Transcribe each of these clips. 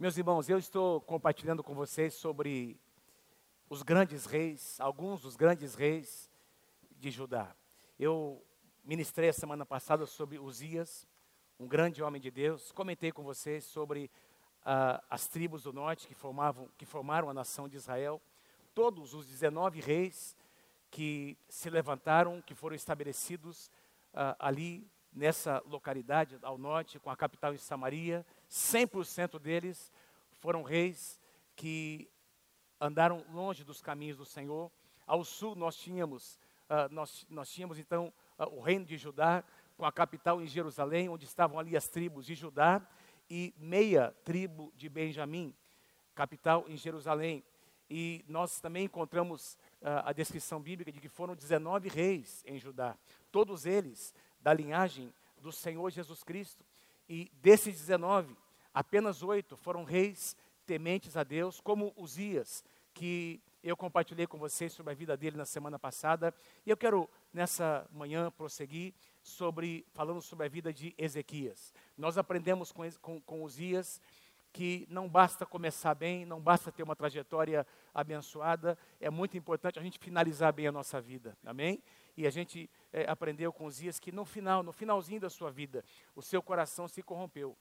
Meus irmãos, eu estou compartilhando com vocês sobre os grandes reis, alguns dos grandes reis de Judá. Eu ministrei a semana passada sobre Uzias, um grande homem de Deus. Comentei com vocês sobre uh, as tribos do norte que, formavam, que formaram a nação de Israel. Todos os 19 reis que se levantaram, que foram estabelecidos uh, ali nessa localidade ao norte, com a capital em Samaria, 100% deles foram reis que andaram longe dos caminhos do Senhor. Ao sul nós tínhamos, uh, nós, nós tínhamos então uh, o reino de Judá, com a capital em Jerusalém, onde estavam ali as tribos de Judá e meia tribo de Benjamim, capital em Jerusalém. E nós também encontramos uh, a descrição bíblica de que foram 19 reis em Judá, todos eles da linhagem do Senhor Jesus Cristo. E desses 19, apenas oito foram reis tementes a Deus, como Uzias, que eu compartilhei com vocês sobre a vida dele na semana passada. E eu quero, nessa manhã, prosseguir sobre, falando sobre a vida de Ezequias. Nós aprendemos com, com, com Uzias que não basta começar bem, não basta ter uma trajetória abençoada, é muito importante a gente finalizar bem a nossa vida, amém? E a gente é, aprendeu com os dias que no final, no finalzinho da sua vida, o seu coração se corrompeu,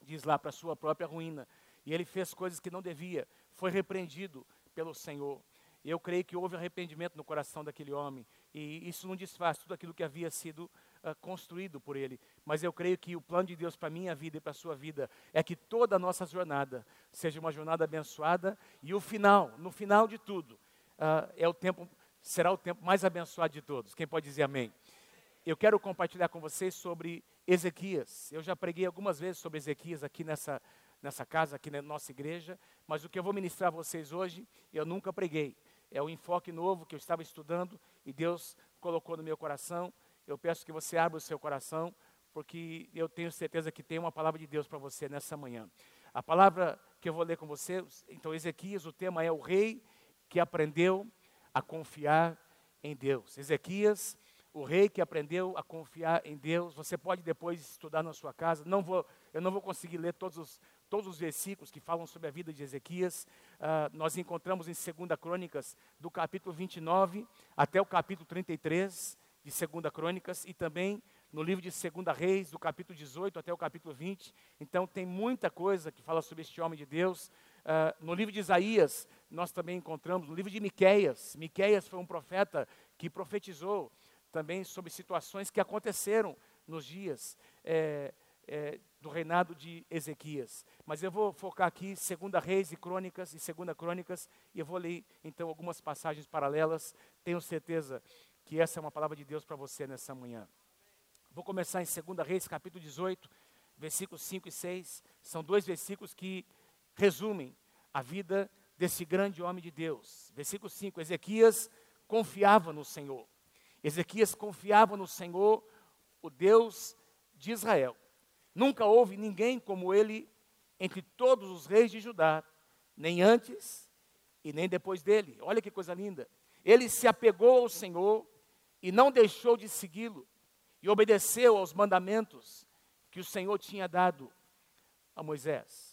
diz lá para sua própria ruína, e ele fez coisas que não devia, foi repreendido pelo Senhor. Eu creio que houve arrependimento no coração daquele homem, e isso não desfaz tudo aquilo que havia sido uh, construído por ele. Mas eu creio que o plano de Deus para a minha vida e para a sua vida é que toda a nossa jornada seja uma jornada abençoada, e o final, no final de tudo, uh, é o tempo será o tempo mais abençoado de todos. Quem pode dizer amém? Eu quero compartilhar com vocês sobre Ezequias. Eu já preguei algumas vezes sobre Ezequias aqui nessa, nessa casa, aqui na nossa igreja, mas o que eu vou ministrar a vocês hoje, eu nunca preguei. É o enfoque novo que eu estava estudando e Deus colocou no meu coração. Eu peço que você abra o seu coração, porque eu tenho certeza que tem uma palavra de Deus para você nessa manhã. A palavra que eu vou ler com você, então Ezequias, o tema é o rei que aprendeu a confiar em Deus. Ezequias, o rei que aprendeu a confiar em Deus. Você pode depois estudar na sua casa. Não vou, eu não vou conseguir ler todos os, todos os versículos que falam sobre a vida de Ezequias. Uh, nós encontramos em 2 Crônicas, do capítulo 29 até o capítulo 33 de 2 Crônicas, e também no livro de 2 Reis, do capítulo 18 até o capítulo 20. Então, tem muita coisa que fala sobre este homem de Deus. Uh, no livro de Isaías, nós também encontramos, no livro de Miqueias, Miqueias foi um profeta que profetizou também sobre situações que aconteceram nos dias é, é, do reinado de Ezequias. Mas eu vou focar aqui, segunda Reis e Crônicas e segunda Crônicas, e eu vou ler então algumas passagens paralelas. Tenho certeza que essa é uma palavra de Deus para você nessa manhã. Vou começar em segunda Reis, capítulo 18, versículos 5 e 6. São dois versículos que resumem a vida desse grande homem de Deus. Versículo 5: Ezequias confiava no Senhor. Ezequias confiava no Senhor, o Deus de Israel. Nunca houve ninguém como ele entre todos os reis de Judá, nem antes e nem depois dele. Olha que coisa linda. Ele se apegou ao Senhor e não deixou de segui-lo, e obedeceu aos mandamentos que o Senhor tinha dado a Moisés.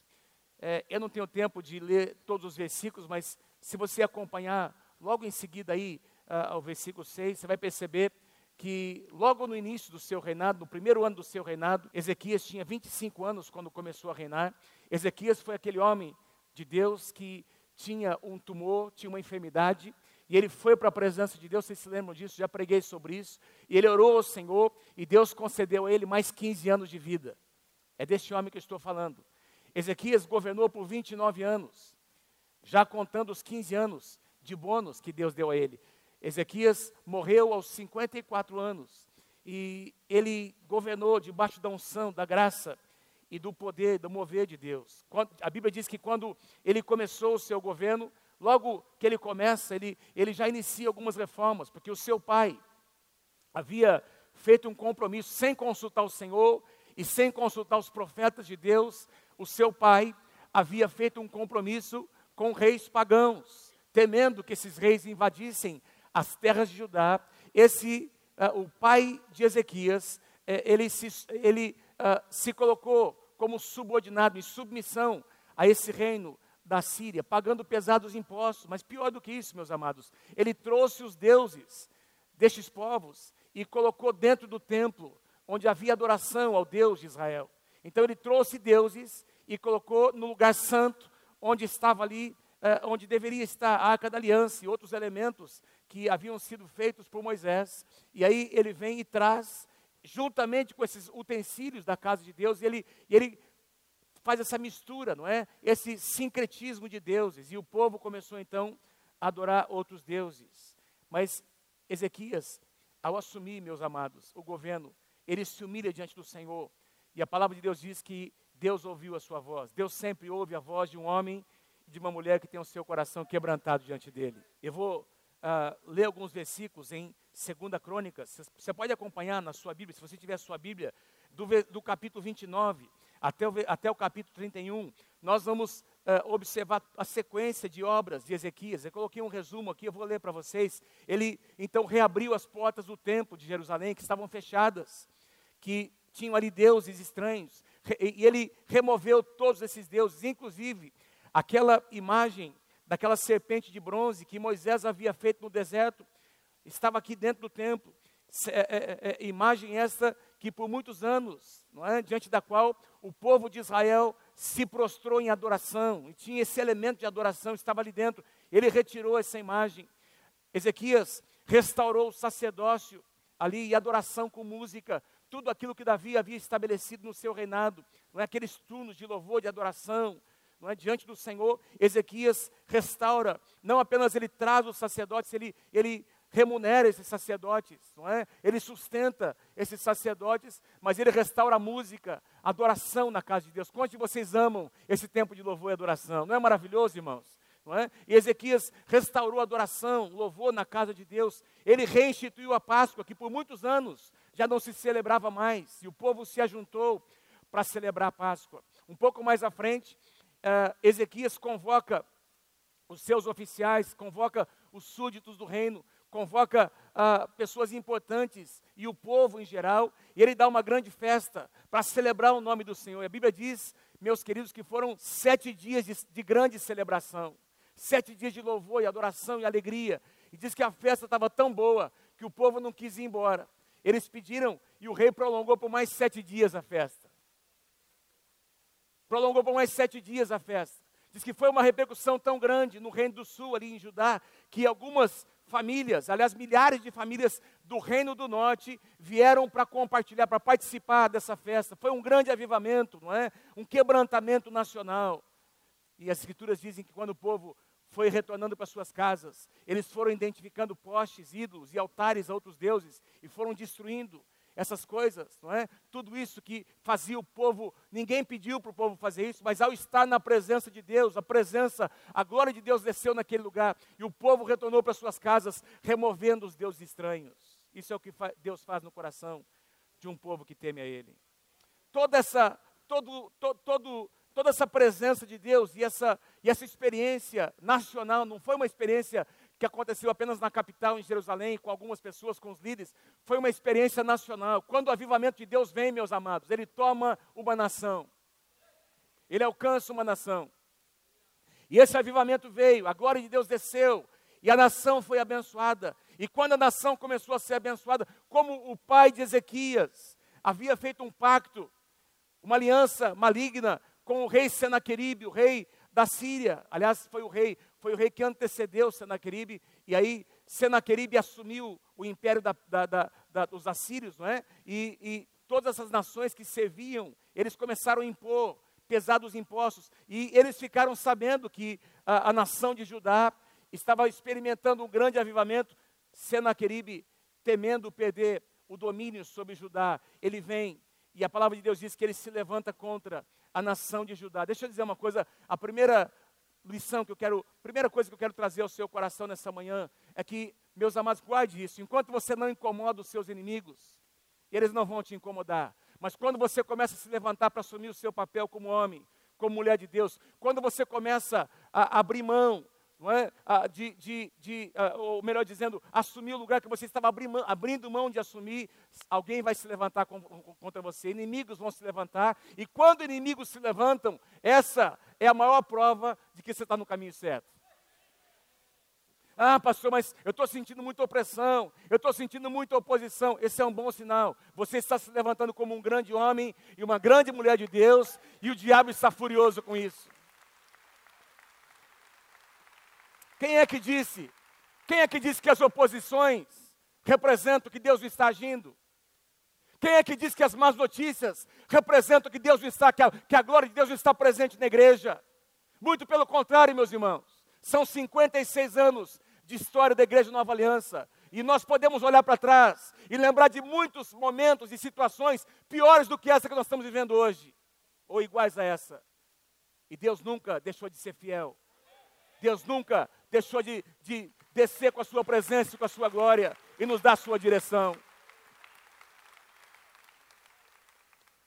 É, eu não tenho tempo de ler todos os versículos, mas se você acompanhar logo em seguida aí uh, ao versículo 6, você vai perceber que logo no início do seu reinado, no primeiro ano do seu reinado, Ezequias tinha 25 anos quando começou a reinar. Ezequias foi aquele homem de Deus que tinha um tumor, tinha uma enfermidade, e ele foi para a presença de Deus, vocês se lembram disso, já preguei sobre isso, e ele orou ao Senhor, e Deus concedeu a ele mais 15 anos de vida. É deste homem que eu estou falando. Ezequias governou por 29 anos, já contando os 15 anos de bônus que Deus deu a ele. Ezequias morreu aos 54 anos e ele governou debaixo da unção, da graça e do poder, do mover de Deus. A Bíblia diz que quando ele começou o seu governo, logo que ele começa, ele, ele já inicia algumas reformas, porque o seu pai havia feito um compromisso sem consultar o Senhor e sem consultar os profetas de Deus, o seu pai havia feito um compromisso com reis pagãos, temendo que esses reis invadissem as terras de Judá. Esse, uh, o pai de Ezequias, uh, ele, se, ele uh, se colocou como subordinado, em submissão a esse reino da Síria, pagando pesados impostos. Mas pior do que isso, meus amados, ele trouxe os deuses destes povos e colocou dentro do templo, onde havia adoração ao Deus de Israel. Então ele trouxe deuses e colocou no lugar santo, onde estava ali, eh, onde deveria estar a arca da aliança e outros elementos que haviam sido feitos por Moisés. E aí ele vem e traz, juntamente com esses utensílios da casa de Deus, e ele, e ele faz essa mistura, não é? Esse sincretismo de deuses. E o povo começou então a adorar outros deuses. Mas Ezequias, ao assumir, meus amados, o governo, ele se humilha diante do Senhor. E a palavra de Deus diz que Deus ouviu a sua voz. Deus sempre ouve a voz de um homem e de uma mulher que tem o seu coração quebrantado diante dele. Eu vou uh, ler alguns versículos em 2 Crônicas. Você pode acompanhar na sua Bíblia, se você tiver a sua Bíblia, do, do capítulo 29 até o, até o capítulo 31, nós vamos uh, observar a sequência de obras de Ezequias. Eu coloquei um resumo aqui, eu vou ler para vocês. Ele então reabriu as portas do templo de Jerusalém, que estavam fechadas, que tinham ali deuses estranhos. E ele removeu todos esses deuses, inclusive aquela imagem daquela serpente de bronze que Moisés havia feito no deserto, estava aqui dentro do templo. É, é, é, imagem essa que por muitos anos, é, diante da qual o povo de Israel se prostrou em adoração, e tinha esse elemento de adoração, estava ali dentro. Ele retirou essa imagem. Ezequias restaurou o sacerdócio ali e adoração com música, tudo aquilo que Davi havia estabelecido no seu reinado, não é aqueles turnos de louvor, de adoração, não é diante do Senhor. Ezequias restaura, não apenas ele traz os sacerdotes, ele, ele remunera esses sacerdotes, não é? Ele sustenta esses sacerdotes, mas ele restaura a música, a adoração na casa de Deus. Quantos vocês amam esse tempo de louvor e adoração? Não é maravilhoso, irmãos? Não é? E Ezequias restaurou a adoração, louvor na casa de Deus. Ele reinstituiu a Páscoa, que por muitos anos já não se celebrava mais, e o povo se ajuntou para celebrar a Páscoa. Um pouco mais à frente, uh, Ezequias convoca os seus oficiais, convoca os súditos do reino convoca ah, pessoas importantes e o povo em geral, e ele dá uma grande festa para celebrar o nome do Senhor. A Bíblia diz, meus queridos, que foram sete dias de, de grande celebração, sete dias de louvor e adoração e alegria. E diz que a festa estava tão boa que o povo não quis ir embora. Eles pediram e o rei prolongou por mais sete dias a festa. Prolongou por mais sete dias a festa. Diz que foi uma repercussão tão grande no Reino do Sul, ali em Judá, que algumas famílias, aliás, milhares de famílias do Reino do Norte vieram para compartilhar, para participar dessa festa. Foi um grande avivamento, não é? Um quebrantamento nacional. E as escrituras dizem que quando o povo foi retornando para suas casas, eles foram identificando postes, ídolos e altares a outros deuses e foram destruindo essas coisas, não é? Tudo isso que fazia o povo, ninguém pediu para o povo fazer isso, mas ao estar na presença de Deus, a presença, a glória de Deus desceu naquele lugar e o povo retornou para suas casas, removendo os deuses estranhos. Isso é o que fa Deus faz no coração de um povo que teme a Ele. Toda essa, todo, to, todo, toda essa presença de Deus e essa, e essa experiência nacional não foi uma experiência que aconteceu apenas na capital, em Jerusalém, com algumas pessoas, com os líderes, foi uma experiência nacional. Quando o avivamento de Deus vem, meus amados, ele toma uma nação, ele alcança uma nação. E esse avivamento veio, a glória de Deus desceu, e a nação foi abençoada. E quando a nação começou a ser abençoada, como o pai de Ezequias havia feito um pacto, uma aliança maligna com o rei Senaqueribe, o rei da Síria. Aliás, foi o rei, foi o rei que antecedeu Senaqueribe, e aí Senaqueribe assumiu o império da, da, da, dos assírios, não é? E, e todas essas nações que serviam, eles começaram a impor pesados impostos, e eles ficaram sabendo que a, a nação de Judá estava experimentando um grande avivamento. Senaqueribe, temendo perder o domínio sobre Judá, ele vem, e a palavra de Deus diz que ele se levanta contra a nação de Judá. Deixa eu dizer uma coisa, a primeira lição que eu quero, primeira coisa que eu quero trazer ao seu coração nessa manhã é que, meus amados, guarde isso. Enquanto você não incomoda os seus inimigos, eles não vão te incomodar. Mas quando você começa a se levantar para assumir o seu papel como homem, como mulher de Deus, quando você começa a abrir mão não é? Ah, de, de, de ah, ou melhor dizendo, assumir o lugar que você estava abrindo mão de assumir, alguém vai se levantar contra você, inimigos vão se levantar, e quando inimigos se levantam, essa, é a maior prova de que você está no caminho certo. Ah, pastor, mas eu estou sentindo muita opressão, eu estou sentindo muita oposição. Esse é um bom sinal. Você está se levantando como um grande homem e uma grande mulher de Deus, e o diabo está furioso com isso. Quem é que disse? Quem é que disse que as oposições representam que Deus está agindo? Quem é que diz que as más notícias representam que Deus está, que a, que a glória de Deus está presente na igreja? Muito pelo contrário, meus irmãos. São 56 anos de história da Igreja Nova Aliança. E nós podemos olhar para trás e lembrar de muitos momentos e situações piores do que essa que nós estamos vivendo hoje, ou iguais a essa. E Deus nunca deixou de ser fiel. Deus nunca deixou de, de descer com a sua presença e com a sua glória e nos dar a sua direção.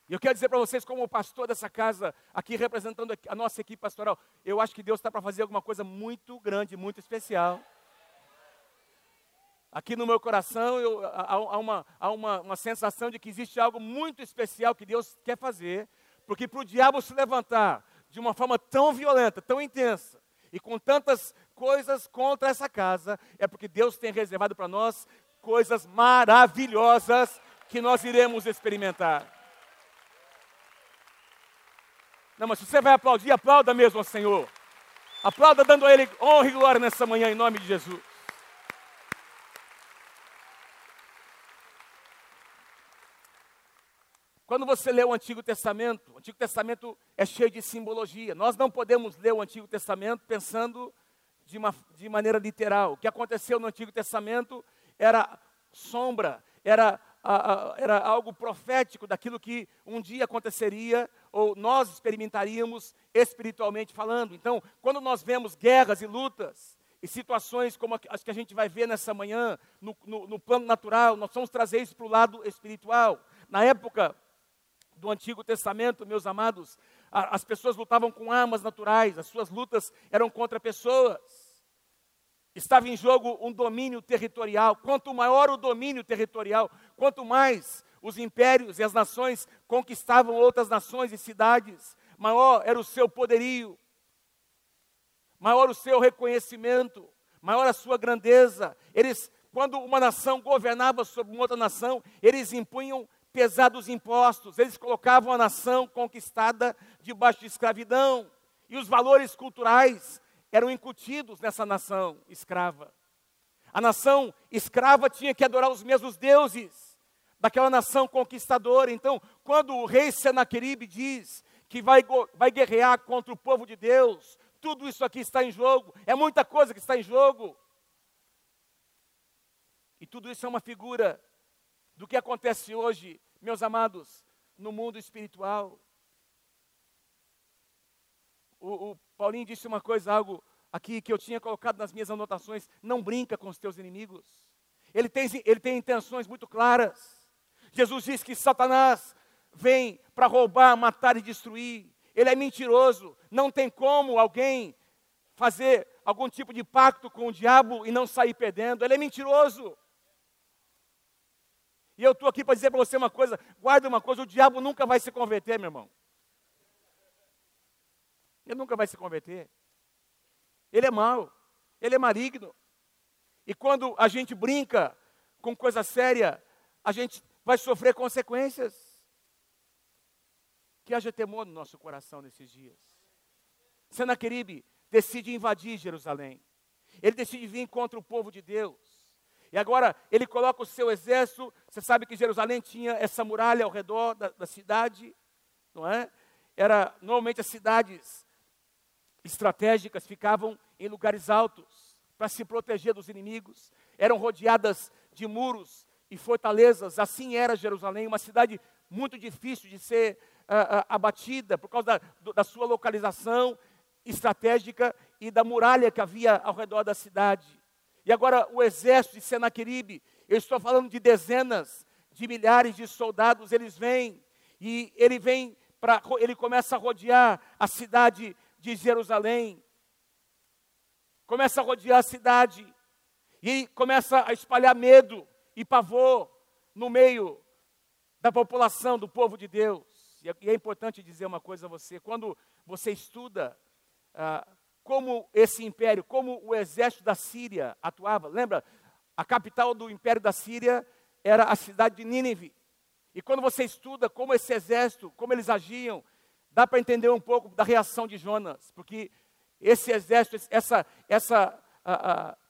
E eu quero dizer para vocês, como pastor dessa casa, aqui representando a nossa equipe pastoral, eu acho que Deus está para fazer alguma coisa muito grande, muito especial. Aqui no meu coração eu, há, há, uma, há uma, uma sensação de que existe algo muito especial que Deus quer fazer, porque para o diabo se levantar de uma forma tão violenta, tão intensa, e com tantas coisas contra essa casa, é porque Deus tem reservado para nós coisas maravilhosas que nós iremos experimentar. Não, mas se você vai aplaudir, aplauda mesmo ao Senhor. Aplauda dando a Ele honra e glória nessa manhã, em nome de Jesus. Quando você lê o Antigo Testamento, o Antigo Testamento é cheio de simbologia. Nós não podemos ler o Antigo Testamento pensando de, uma, de maneira literal. O que aconteceu no Antigo Testamento era sombra, era, era algo profético daquilo que um dia aconteceria ou nós experimentaríamos espiritualmente falando. Então, quando nós vemos guerras e lutas e situações como as que a gente vai ver nessa manhã, no, no, no plano natural, nós vamos trazer isso para o lado espiritual. Na época do Antigo Testamento, meus amados, a, as pessoas lutavam com armas naturais, as suas lutas eram contra pessoas. Estava em jogo um domínio territorial. Quanto maior o domínio territorial, quanto mais os impérios e as nações conquistavam outras nações e cidades, maior era o seu poderio, maior o seu reconhecimento, maior a sua grandeza. Eles, quando uma nação governava sobre uma outra nação, eles impunham pesados impostos, eles colocavam a nação conquistada debaixo de escravidão, e os valores culturais eram incutidos nessa nação escrava. A nação escrava tinha que adorar os mesmos deuses daquela nação conquistadora. Então, quando o rei Senaqueribe diz que vai, vai guerrear contra o povo de Deus, tudo isso aqui está em jogo, é muita coisa que está em jogo. E tudo isso é uma figura do que acontece hoje, meus amados, no mundo espiritual. O, o, Paulinho disse uma coisa, algo aqui que eu tinha colocado nas minhas anotações: não brinca com os teus inimigos. Ele tem, ele tem intenções muito claras. Jesus diz que Satanás vem para roubar, matar e destruir. Ele é mentiroso. Não tem como alguém fazer algum tipo de pacto com o diabo e não sair perdendo. Ele é mentiroso. E eu estou aqui para dizer para você uma coisa: guarda uma coisa, o diabo nunca vai se converter, meu irmão. Ele nunca vai se converter. Ele é mau, ele é maligno. E quando a gente brinca com coisa séria, a gente vai sofrer consequências. Que haja temor no nosso coração nesses dias. Senaqueribe decide invadir Jerusalém. Ele decide vir contra o povo de Deus. E agora ele coloca o seu exército. Você sabe que Jerusalém tinha essa muralha ao redor da, da cidade, não é? Era normalmente as cidades estratégicas ficavam em lugares altos para se proteger dos inimigos. Eram rodeadas de muros e fortalezas. Assim era Jerusalém, uma cidade muito difícil de ser uh, uh, abatida por causa da, da sua localização estratégica e da muralha que havia ao redor da cidade. E agora o exército de Senaqueribe, eu estou falando de dezenas de milhares de soldados, eles vêm e ele vem para ele começa a rodear a cidade de Jerusalém. Começa a rodear a cidade e começa a espalhar medo e pavor no meio da população, do povo de Deus. E é, é importante dizer uma coisa a você: quando você estuda ah, como esse império, como o exército da Síria atuava. Lembra? A capital do império da Síria era a cidade de Nínive. E quando você estuda como esse exército, como eles agiam, dá para entender um pouco da reação de Jonas, porque esse exército, essa, essa,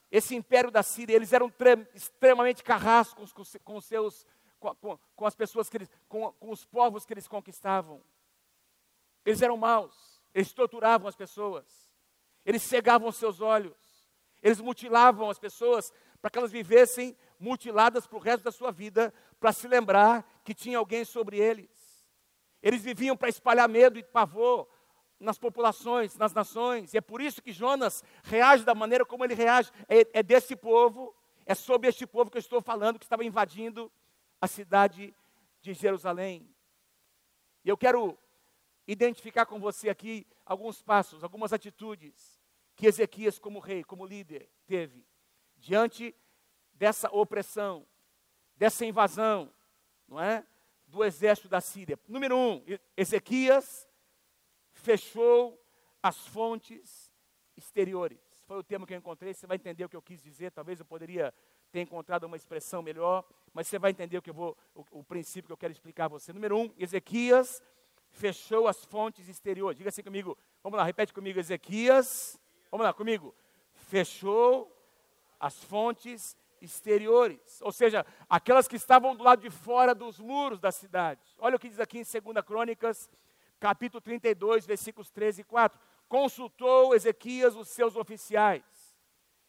esse império da Síria, eles eram extremamente carrascos com, com seus, com, com, as pessoas que eles, com, com os povos que eles conquistavam. Eles eram maus, eles torturavam as pessoas, eles cegavam seus olhos, eles mutilavam as pessoas para que elas vivessem mutiladas para o resto da sua vida, para se lembrar que tinha alguém sobre eles. Eles viviam para espalhar medo e pavor nas populações, nas nações, e é por isso que Jonas reage da maneira como ele reage. É, é desse povo, é sobre este povo que eu estou falando, que estava invadindo a cidade de Jerusalém. E eu quero identificar com você aqui alguns passos, algumas atitudes que Ezequias, como rei, como líder, teve diante dessa opressão, dessa invasão, não é? Do exército da Síria. Número um, Ezequias fechou as fontes exteriores. Foi o termo que eu encontrei, você vai entender o que eu quis dizer. Talvez eu poderia ter encontrado uma expressão melhor, mas você vai entender o que eu vou, o, o princípio que eu quero explicar a você. Número um, Ezequias fechou as fontes exteriores. Diga assim comigo, vamos lá, repete comigo, Ezequias, vamos lá comigo, fechou as fontes exteriores, ou seja, aquelas que estavam do lado de fora dos muros da cidade. Olha o que diz aqui em 2 Crônicas, capítulo 32, versículos 13 e 4. Consultou Ezequias os seus oficiais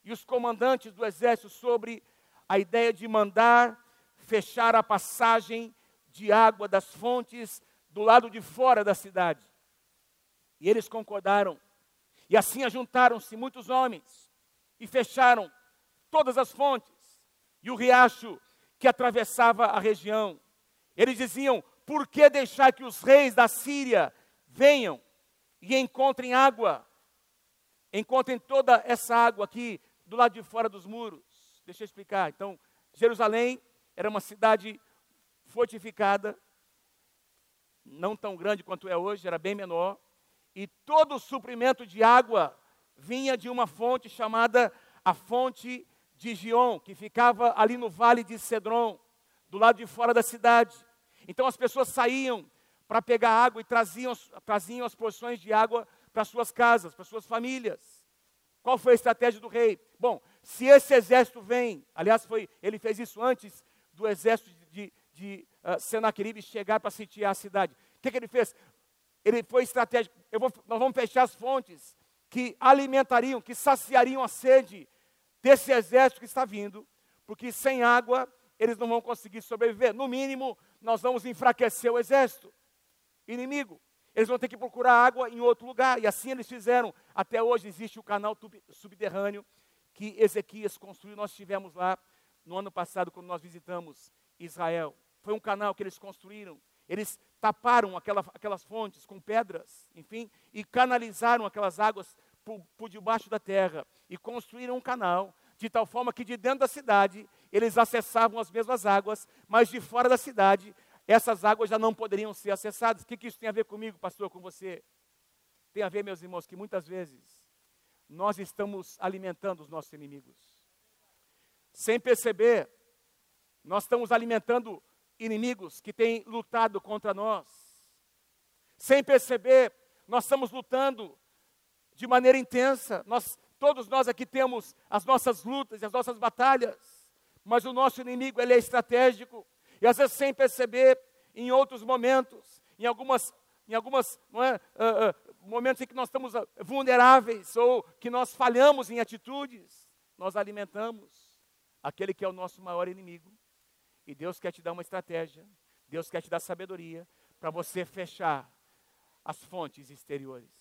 e os comandantes do exército sobre a ideia de mandar fechar a passagem de água das fontes do lado de fora da cidade. E eles concordaram. E assim ajuntaram-se muitos homens e fecharam todas as fontes e o riacho que atravessava a região. Eles diziam: por que deixar que os reis da Síria venham e encontrem água? Encontrem toda essa água aqui do lado de fora dos muros. Deixa eu explicar. Então, Jerusalém era uma cidade fortificada, não tão grande quanto é hoje, era bem menor, e todo o suprimento de água vinha de uma fonte chamada a fonte de Gion, que ficava ali no vale de Cedron, do lado de fora da cidade. Então as pessoas saíam para pegar água e traziam, traziam as porções de água para suas casas, para suas famílias. Qual foi a estratégia do rei? Bom, se esse exército vem, aliás, foi, ele fez isso antes do exército de, de, de uh, Senaqueribe chegar para sitiar a cidade. O que, que ele fez? Ele foi estratégico. Vou, nós vamos fechar as fontes que alimentariam, que saciariam a sede desse exército que está vindo, porque sem água eles não vão conseguir sobreviver. No mínimo, nós vamos enfraquecer o exército inimigo. Eles vão ter que procurar água em outro lugar, e assim eles fizeram. Até hoje existe o canal subterrâneo que Ezequias construiu. Nós estivemos lá no ano passado, quando nós visitamos Israel. Foi um canal que eles construíram. Eles taparam aquela, aquelas fontes com pedras, enfim, e canalizaram aquelas águas por, por debaixo da terra e construíram um canal de tal forma que de dentro da cidade eles acessavam as mesmas águas, mas de fora da cidade essas águas já não poderiam ser acessadas. O que, que isso tem a ver comigo, pastor, com você? Tem a ver, meus irmãos, que muitas vezes nós estamos alimentando os nossos inimigos. Sem perceber, nós estamos alimentando inimigos que têm lutado contra nós. Sem perceber, nós estamos lutando de maneira intensa. Nós, todos nós aqui temos as nossas lutas e as nossas batalhas, mas o nosso inimigo ele é estratégico e às vezes sem perceber, em outros momentos, em algumas, em algumas é, uh, uh, momentos em que nós estamos vulneráveis ou que nós falhamos em atitudes, nós alimentamos aquele que é o nosso maior inimigo. E Deus quer te dar uma estratégia, Deus quer te dar sabedoria para você fechar as fontes exteriores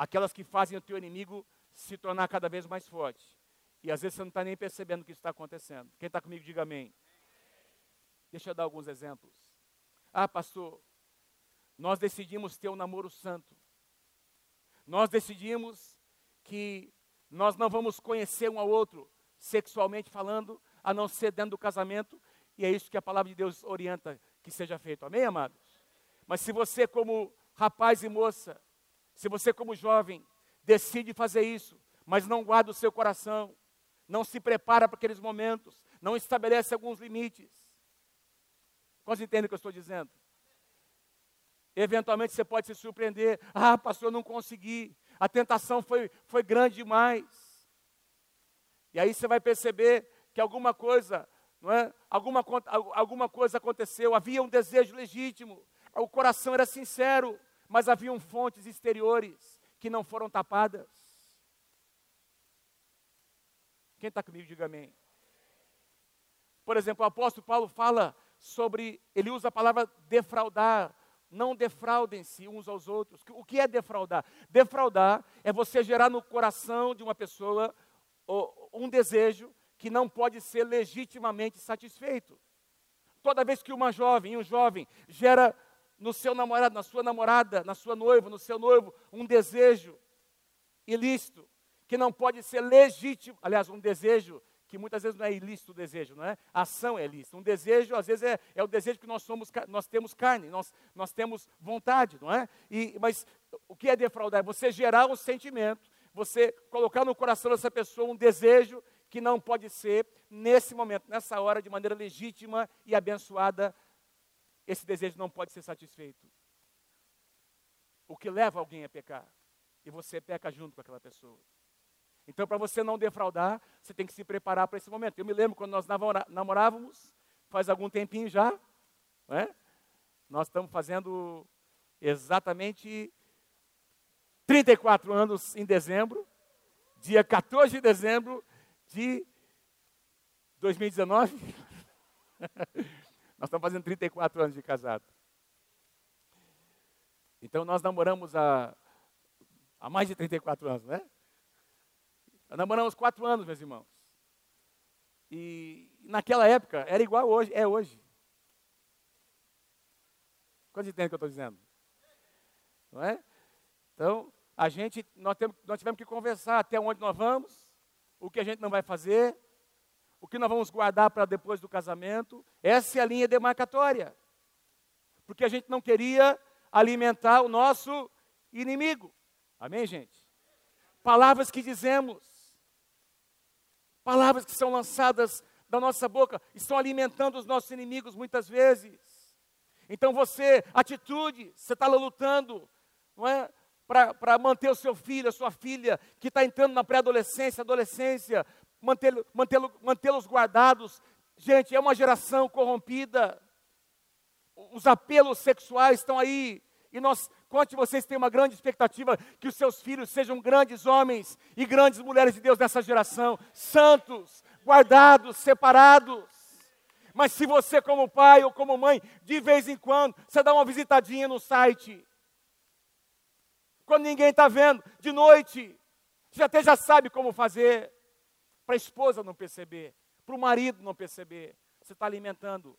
aquelas que fazem o teu inimigo se tornar cada vez mais forte. E às vezes você não está nem percebendo o que está acontecendo. Quem está comigo, diga amém. Deixa eu dar alguns exemplos. Ah, pastor, nós decidimos ter um namoro santo. Nós decidimos que nós não vamos conhecer um ao outro sexualmente falando, a não ser dentro do casamento, e é isso que a palavra de Deus orienta que seja feito. Amém, amados? Mas se você, como rapaz e moça, se você, como jovem, decide fazer isso, mas não guarda o seu coração, não se prepara para aqueles momentos, não estabelece alguns limites. Quantos entendem o que eu estou dizendo? Eventualmente você pode se surpreender. Ah, pastor, eu não consegui. A tentação foi, foi grande demais. E aí você vai perceber que alguma coisa, não é? Alguma, alguma coisa aconteceu. Havia um desejo legítimo. O coração era sincero, mas haviam fontes exteriores que não foram tapadas. Quem está comigo, diga amém. Por exemplo, o apóstolo Paulo fala sobre, ele usa a palavra defraudar. Não defraudem-se uns aos outros. O que é defraudar? Defraudar é você gerar no coração de uma pessoa um desejo que não pode ser legitimamente satisfeito. Toda vez que uma jovem, um jovem, gera no seu namorado, na sua namorada, na sua noiva, no seu noivo, um desejo ilícito, que não pode ser legítimo, aliás, um desejo que muitas vezes não é ilícito o desejo, não é? A ação é ilícita. Um desejo, às vezes, é, é o desejo que nós somos, nós temos carne, nós, nós temos vontade, não é? E, mas o que é defraudar? É você gerar um sentimento, você colocar no coração dessa pessoa um desejo que não pode ser, nesse momento, nessa hora, de maneira legítima e abençoada, esse desejo não pode ser satisfeito. O que leva alguém a pecar. E você peca junto com aquela pessoa. Então, para você não defraudar, você tem que se preparar para esse momento. Eu me lembro quando nós namorávamos, faz algum tempinho já, é? nós estamos fazendo exatamente 34 anos em dezembro, dia 14 de dezembro de 2019. nós estamos fazendo 34 anos de casado. Então nós namoramos há, há mais de 34 anos, né? Nós namoramos quatro anos, meus irmãos. E naquela época era igual hoje, é hoje. Quantos entendem o que eu estou dizendo? Não é? Então, a gente, nós, temos, nós tivemos que conversar até onde nós vamos, o que a gente não vai fazer, o que nós vamos guardar para depois do casamento. Essa é a linha demarcatória. Porque a gente não queria alimentar o nosso inimigo. Amém, gente? Palavras que dizemos, Palavras que são lançadas da nossa boca estão alimentando os nossos inimigos muitas vezes. Então você, atitude, você está lutando, não é? Para manter o seu filho, a sua filha, que está entrando na pré-adolescência, adolescência, mantê-los mantê mantê guardados. Gente, é uma geração corrompida. Os apelos sexuais estão aí. E nós, quantos de vocês têm uma grande expectativa que os seus filhos sejam grandes homens e grandes mulheres de Deus nessa geração, santos, guardados, separados. Mas se você, como pai ou como mãe, de vez em quando, você dá uma visitadinha no site, quando ninguém está vendo, de noite, você até já sabe como fazer, para a esposa não perceber, para o marido não perceber, você está alimentando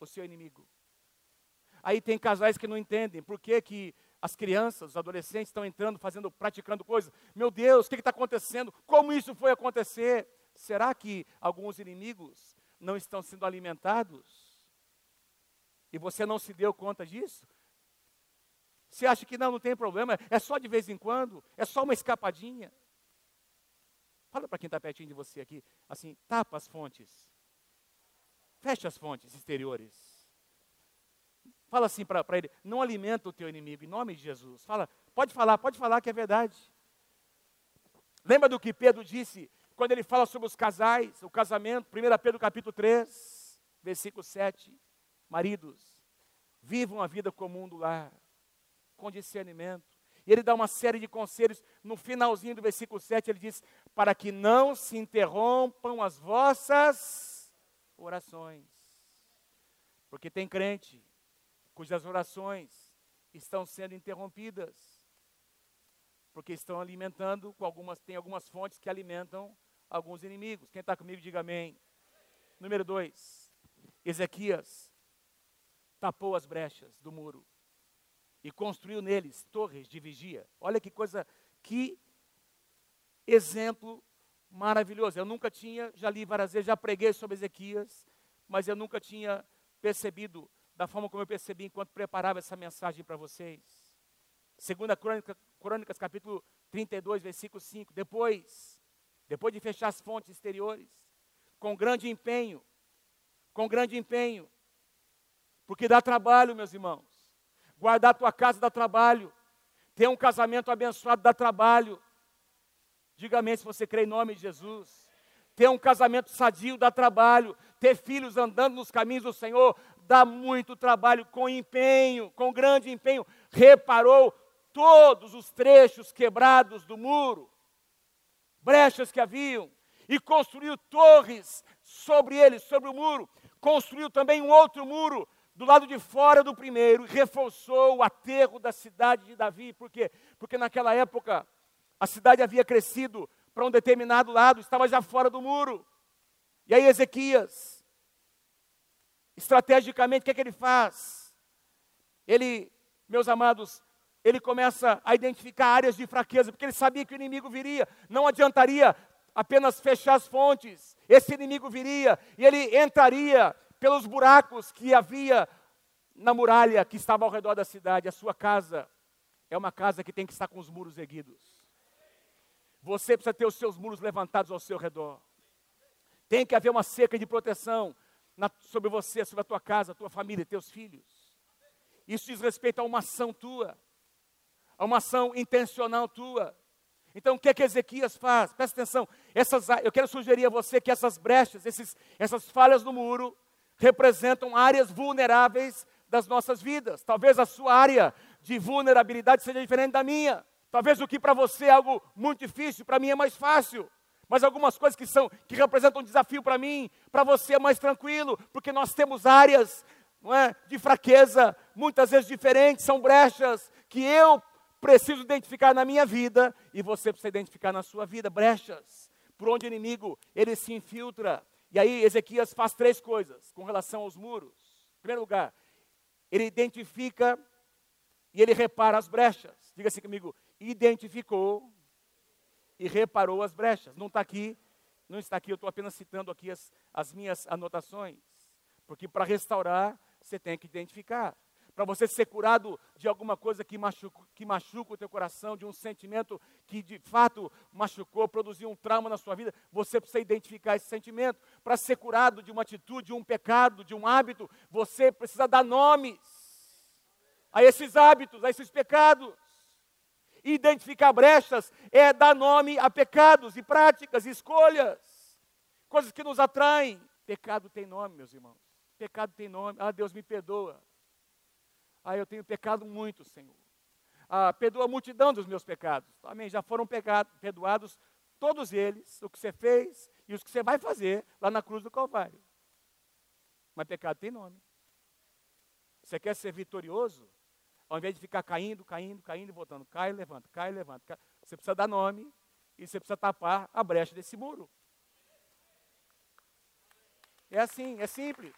o seu inimigo. Aí tem casais que não entendem por que, que as crianças, os adolescentes estão entrando, fazendo, praticando coisas. Meu Deus, o que está acontecendo? Como isso foi acontecer? Será que alguns inimigos não estão sendo alimentados? E você não se deu conta disso? Você acha que não, não tem problema, é só de vez em quando, é só uma escapadinha. Fala para quem está pertinho de você aqui, assim, tapa as fontes. Feche as fontes exteriores. Fala assim para ele: não alimenta o teu inimigo, em nome de Jesus. Fala, pode falar, pode falar que é verdade. Lembra do que Pedro disse quando ele fala sobre os casais, o casamento, 1 Pedro capítulo 3, versículo 7. Maridos, vivam a vida comum do lar, com discernimento. E ele dá uma série de conselhos. No finalzinho do versículo 7, ele diz: Para que não se interrompam as vossas orações. Porque tem crente cujas orações estão sendo interrompidas, porque estão alimentando com algumas, tem algumas fontes que alimentam alguns inimigos. Quem está comigo, diga amém. Número dois, Ezequias tapou as brechas do muro e construiu neles torres de vigia. Olha que coisa, que exemplo maravilhoso. Eu nunca tinha, já li várias vezes, já preguei sobre Ezequias, mas eu nunca tinha percebido da forma como eu percebi enquanto preparava essa mensagem para vocês. Segunda Crônica, Crônicas, capítulo 32, versículo 5. Depois, depois de fechar as fontes exteriores, com grande empenho, com grande empenho, porque dá trabalho, meus irmãos. Guardar a tua casa dá trabalho. Ter um casamento abençoado dá trabalho. Diga amém se você crê em nome de Jesus. Ter um casamento sadio dá trabalho. Ter filhos andando nos caminhos do Senhor dá muito trabalho, com empenho, com grande empenho. Reparou todos os trechos quebrados do muro, brechas que haviam, e construiu torres sobre eles, sobre o muro. Construiu também um outro muro do lado de fora do primeiro, reforçou o aterro da cidade de Davi. Por quê? Porque naquela época a cidade havia crescido para um determinado lado, estava já fora do muro. E aí Ezequias, estrategicamente, o que, é que ele faz? Ele, meus amados, ele começa a identificar áreas de fraqueza, porque ele sabia que o inimigo viria. Não adiantaria apenas fechar as fontes, esse inimigo viria e ele entraria pelos buracos que havia na muralha que estava ao redor da cidade. A sua casa é uma casa que tem que estar com os muros erguidos. Você precisa ter os seus muros levantados ao seu redor. Tem que haver uma cerca de proteção na, sobre você, sobre a tua casa, a tua família, teus filhos. Isso diz respeito a uma ação tua, a uma ação intencional tua. Então, o que é que Ezequias faz? Presta atenção. Essas, eu quero sugerir a você que essas brechas, esses, essas falhas no muro, representam áreas vulneráveis das nossas vidas. Talvez a sua área de vulnerabilidade seja diferente da minha. Talvez o que para você é algo muito difícil, para mim é mais fácil. Mas algumas coisas que são que representam um desafio para mim, para você é mais tranquilo, porque nós temos áreas não é, de fraqueza, muitas vezes diferentes, são brechas que eu preciso identificar na minha vida e você precisa identificar na sua vida, brechas por onde o inimigo ele se infiltra. E aí Ezequias faz três coisas com relação aos muros. Em primeiro lugar, ele identifica e ele repara as brechas. Diga assim comigo, identificou e reparou as brechas. Não está aqui, não está aqui, eu estou apenas citando aqui as, as minhas anotações. Porque para restaurar, você tem que identificar. Para você ser curado de alguma coisa que machuca, que machuca o teu coração, de um sentimento que de fato machucou, produziu um trauma na sua vida, você precisa identificar esse sentimento. Para ser curado de uma atitude, de um pecado, de um hábito, você precisa dar nomes a esses hábitos, a esses pecados identificar brechas é dar nome a pecados e práticas, e escolhas, coisas que nos atraem. Pecado tem nome, meus irmãos. Pecado tem nome. Ah, Deus me perdoa. Ah, eu tenho pecado muito, Senhor. Ah, perdoa a multidão dos meus pecados. Amém. Já foram pecado, perdoados todos eles, o que você fez e os que você vai fazer lá na cruz do Calvário. Mas pecado tem nome. Você quer ser vitorioso? Ao invés de ficar caindo, caindo, caindo e voltando, cai, levanta, cai, levanta. Cai. Você precisa dar nome e você precisa tapar a brecha desse muro. É assim, é simples.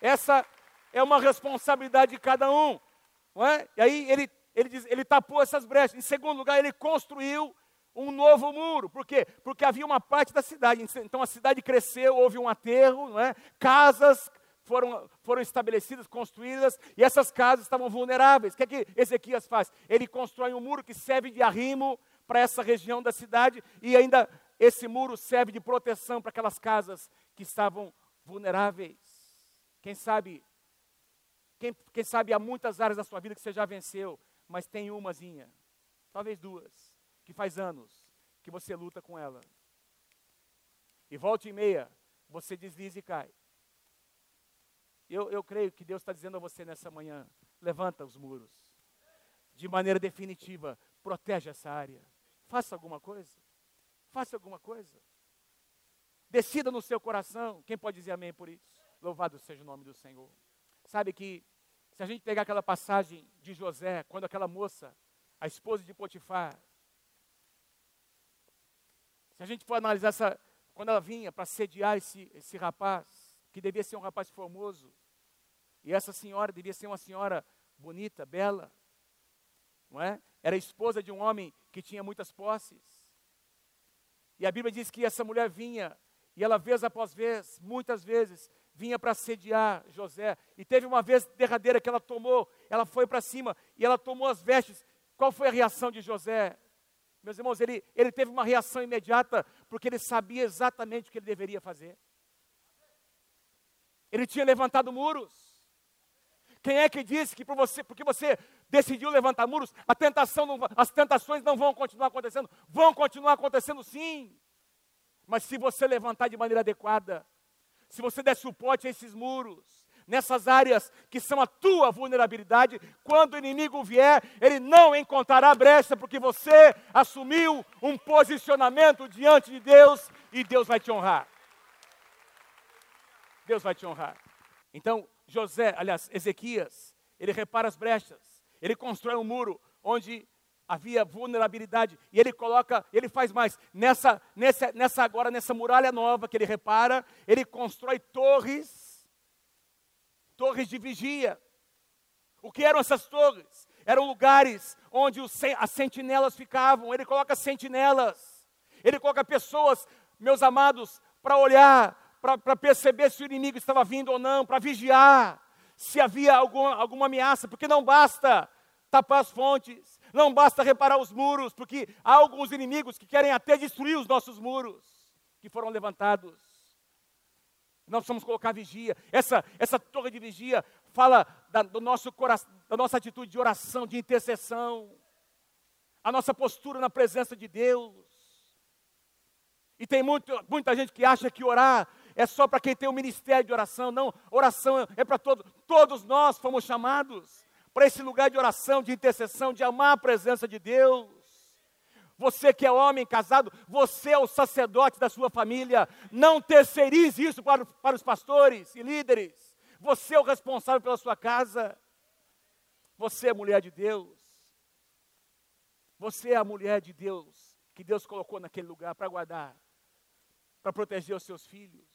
Essa é uma responsabilidade de cada um. Não é? E aí ele, ele, diz, ele tapou essas brechas. Em segundo lugar, ele construiu um novo muro. Por quê? Porque havia uma parte da cidade. Então a cidade cresceu, houve um aterro, não é? casas foram, foram estabelecidas, construídas, e essas casas estavam vulneráveis. O que é que Ezequias faz? Ele constrói um muro que serve de arrimo para essa região da cidade, e ainda esse muro serve de proteção para aquelas casas que estavam vulneráveis. Quem sabe, quem, quem sabe há muitas áreas da sua vida que você já venceu, mas tem umazinha, talvez duas, que faz anos que você luta com ela. E volta e meia, você desliza e cai. Eu, eu creio que Deus está dizendo a você nessa manhã: levanta os muros. De maneira definitiva, protege essa área. Faça alguma coisa. Faça alguma coisa. Decida no seu coração. Quem pode dizer amém por isso? Louvado seja o nome do Senhor. Sabe que, se a gente pegar aquela passagem de José, quando aquela moça, a esposa de Potifar, se a gente for analisar essa, quando ela vinha para sediar esse, esse rapaz, que devia ser um rapaz formoso, e essa senhora devia ser uma senhora bonita, bela, não é? Era esposa de um homem que tinha muitas posses. E a Bíblia diz que essa mulher vinha, e ela vez após vez, muitas vezes, vinha para sediar José. E teve uma vez derradeira que ela tomou, ela foi para cima e ela tomou as vestes Qual foi a reação de José? Meus irmãos, ele, ele teve uma reação imediata, porque ele sabia exatamente o que ele deveria fazer. Ele tinha levantado muros. Quem é que disse que por você, porque você decidiu levantar muros, a tentação não, as tentações não vão continuar acontecendo? Vão continuar acontecendo sim. Mas se você levantar de maneira adequada, se você der suporte a esses muros, nessas áreas que são a tua vulnerabilidade, quando o inimigo vier, ele não encontrará brecha, porque você assumiu um posicionamento diante de Deus e Deus vai te honrar. Deus vai te honrar. Então, José, aliás, Ezequias, ele repara as brechas, ele constrói um muro onde havia vulnerabilidade e ele coloca, ele faz mais. Nessa, nessa, nessa agora, nessa muralha nova que ele repara, ele constrói torres torres de vigia. O que eram essas torres? Eram lugares onde os, as sentinelas ficavam. Ele coloca sentinelas. Ele coloca pessoas, meus amados, para olhar, para perceber se o inimigo estava vindo ou não, para vigiar se havia algum, alguma ameaça, porque não basta tapar as fontes, não basta reparar os muros, porque há alguns inimigos que querem até destruir os nossos muros que foram levantados. Nós precisamos colocar vigia. Essa, essa torre de vigia fala da, do nosso coração, da nossa atitude de oração, de intercessão, a nossa postura na presença de Deus. E tem muito, muita gente que acha que orar é só para quem tem o ministério de oração. Não, oração é para todos. Todos nós fomos chamados para esse lugar de oração, de intercessão, de amar a presença de Deus. Você que é homem casado, você é o sacerdote da sua família. Não terceirize isso para, para os pastores e líderes. Você é o responsável pela sua casa. Você é mulher de Deus. Você é a mulher de Deus que Deus colocou naquele lugar para guardar, para proteger os seus filhos.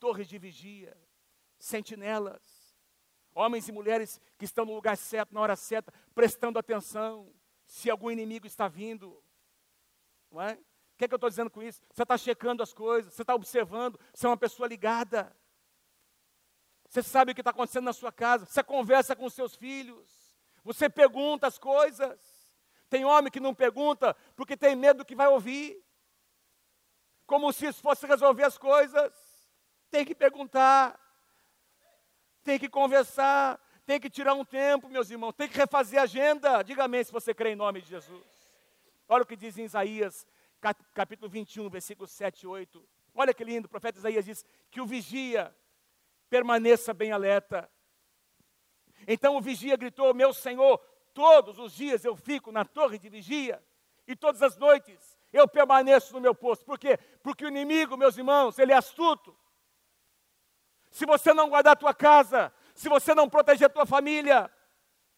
Torres de vigia, sentinelas, homens e mulheres que estão no lugar certo, na hora certa, prestando atenção, se algum inimigo está vindo. Não é? O que, é que eu estou dizendo com isso? Você está checando as coisas, você está observando, você é uma pessoa ligada. Você sabe o que está acontecendo na sua casa, você conversa com seus filhos, você pergunta as coisas. Tem homem que não pergunta porque tem medo do que vai ouvir. Como se isso fosse resolver as coisas. Tem que perguntar, tem que conversar, tem que tirar um tempo, meus irmãos, tem que refazer a agenda. Diga amém se você crê em nome de Jesus. Olha o que diz em Isaías, capítulo 21, versículos 7 e 8. Olha que lindo, o profeta Isaías diz que o vigia permaneça bem alerta. Então o vigia gritou: Meu Senhor, todos os dias eu fico na torre de vigia, e todas as noites eu permaneço no meu posto. Por quê? Porque o inimigo, meus irmãos, ele é astuto. Se você não guardar a tua casa, se você não proteger a tua família,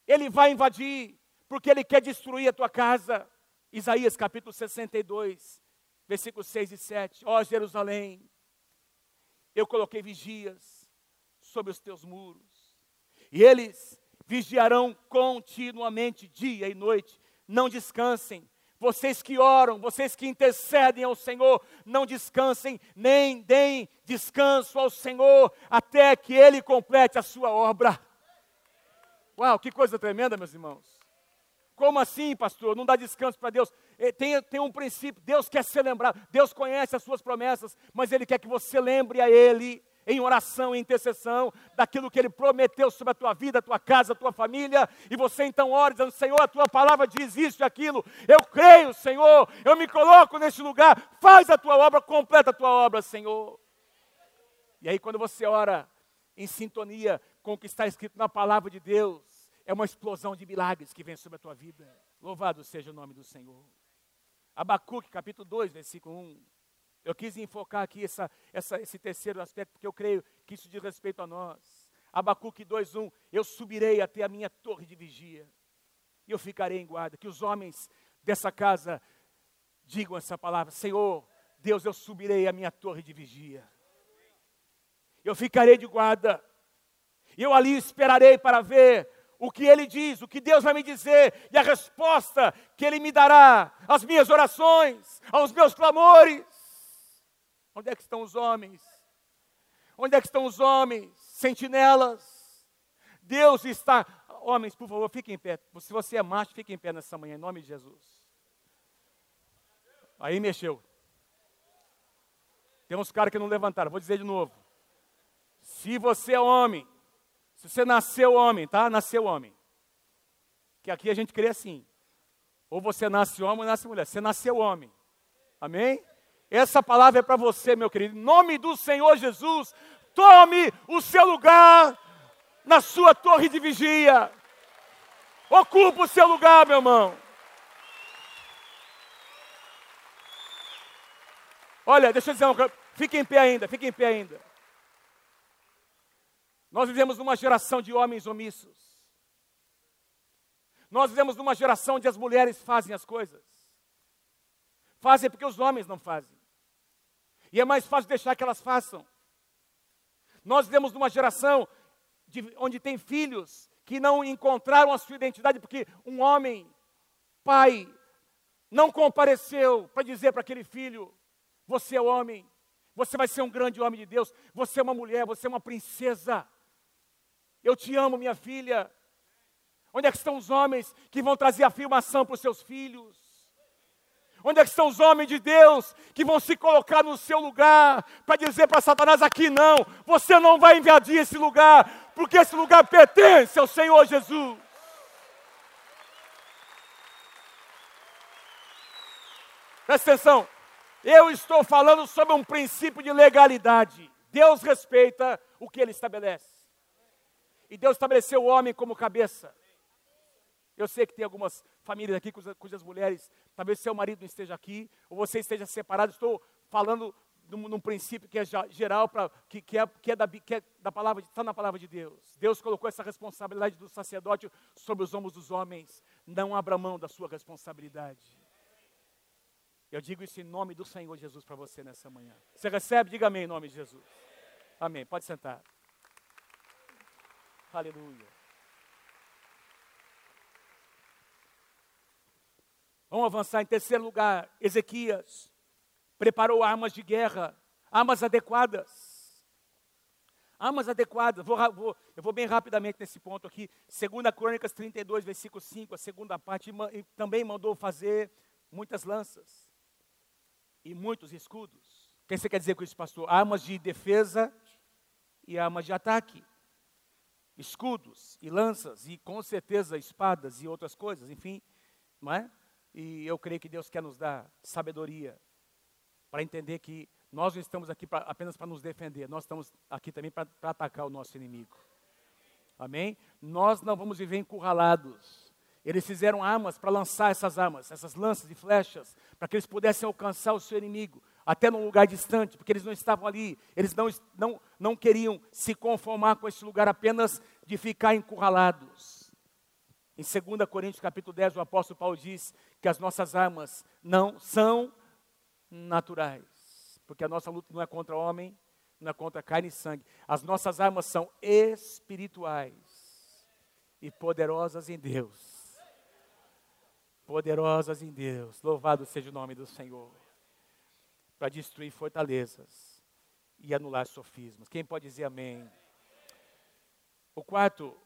ele vai invadir, porque ele quer destruir a tua casa. Isaías capítulo 62, versículos 6 e 7. Ó Jerusalém, eu coloquei vigias sobre os teus muros, e eles vigiarão continuamente, dia e noite, não descansem, vocês que oram, vocês que intercedem ao Senhor, não descansem, nem deem descanso ao Senhor, até que Ele complete a sua obra. Uau, que coisa tremenda, meus irmãos. Como assim, pastor? Não dá descanso para Deus? É, tem, tem um princípio, Deus quer ser lembrado, Deus conhece as suas promessas, mas Ele quer que você lembre a Ele em oração e intercessão daquilo que Ele prometeu sobre a tua vida, a tua casa, a tua família, e você então ora dizendo, Senhor, a tua palavra diz isso e aquilo, eu creio, Senhor, eu me coloco nesse lugar, faz a tua obra, completa a tua obra, Senhor. E aí quando você ora em sintonia com o que está escrito na palavra de Deus, é uma explosão de milagres que vem sobre a tua vida. Louvado seja o nome do Senhor. Abacuque, capítulo 2, versículo 1. Eu quis enfocar aqui essa, essa, esse terceiro aspecto, porque eu creio que isso diz respeito a nós. Abacuque 2,1: Eu subirei até a minha torre de vigia, e eu ficarei em guarda. Que os homens dessa casa digam essa palavra: Senhor, Deus, eu subirei a minha torre de vigia, eu ficarei de guarda, eu ali esperarei para ver o que ele diz, o que Deus vai me dizer e a resposta que ele me dará às minhas orações, aos meus clamores. Onde é que estão os homens? Onde é que estão os homens? Sentinelas. Deus está homens, por favor, fiquem em pé. Se você é macho, fique em pé nessa manhã, em nome de Jesus. Aí mexeu. Tem uns caras que não levantaram, vou dizer de novo. Se você é homem, se você nasceu homem, tá? Nasceu homem. Que aqui a gente crê assim. Ou você nasce homem ou nasce mulher. Você nasceu homem. Amém? Essa palavra é para você, meu querido. Em nome do Senhor Jesus, tome o seu lugar na sua torre de vigia. Ocupa o seu lugar, meu irmão. Olha, deixa eu dizer uma coisa. Fique em pé ainda, fique em pé ainda. Nós vivemos numa geração de homens omissos. Nós vivemos numa geração onde as mulheres fazem as coisas. Fazem porque os homens não fazem. E é mais fácil deixar que elas façam. Nós vivemos numa geração de, onde tem filhos que não encontraram a sua identidade porque um homem, pai, não compareceu para dizer para aquele filho: você é homem, você vai ser um grande homem de Deus, você é uma mulher, você é uma princesa. Eu te amo, minha filha. Onde é que estão os homens que vão trazer afirmação para os seus filhos? Onde é que estão os homens de Deus que vão se colocar no seu lugar para dizer para Satanás aqui não, você não vai invadir esse lugar, porque esse lugar pertence ao Senhor Jesus. Presta atenção, eu estou falando sobre um princípio de legalidade. Deus respeita o que ele estabelece. E Deus estabeleceu o homem como cabeça. Eu sei que tem algumas famílias aqui cujas, cujas mulheres, talvez seu marido não esteja aqui, ou você esteja separado. Estou falando num, num princípio que é geral, pra, que, que, é, que, é da, que é da palavra, está na palavra de Deus. Deus colocou essa responsabilidade do sacerdote sobre os ombros dos homens. Não abra mão da sua responsabilidade. Eu digo isso em nome do Senhor Jesus para você nessa manhã. Você recebe? Diga amém em nome de Jesus. Amém. Pode sentar. Aleluia. Vamos avançar em terceiro lugar. Ezequias preparou armas de guerra, armas adequadas. Armas adequadas. Vou, vou, eu vou bem rapidamente nesse ponto aqui. Segunda Crônicas 32, versículo 5, a segunda parte, também mandou fazer muitas lanças e muitos escudos. O que você quer dizer com isso, pastor? Armas de defesa e armas de ataque escudos e lanças e com certeza espadas e outras coisas, enfim, não é? E eu creio que Deus quer nos dar sabedoria para entender que nós não estamos aqui pra, apenas para nos defender, nós estamos aqui também para atacar o nosso inimigo. Amém? Nós não vamos viver encurralados. Eles fizeram armas para lançar essas armas, essas lanças e flechas, para que eles pudessem alcançar o seu inimigo até num lugar distante, porque eles não estavam ali, eles não, não, não queriam se conformar com esse lugar apenas de ficar encurralados. Em 2 Coríntios capítulo 10, o apóstolo Paulo diz que as nossas armas não são naturais, porque a nossa luta não é contra homem, não é contra carne e sangue. As nossas armas são espirituais e poderosas em Deus. Poderosas em Deus. Louvado seja o nome do Senhor para destruir fortalezas e anular sofismas. Quem pode dizer amém? O quarto,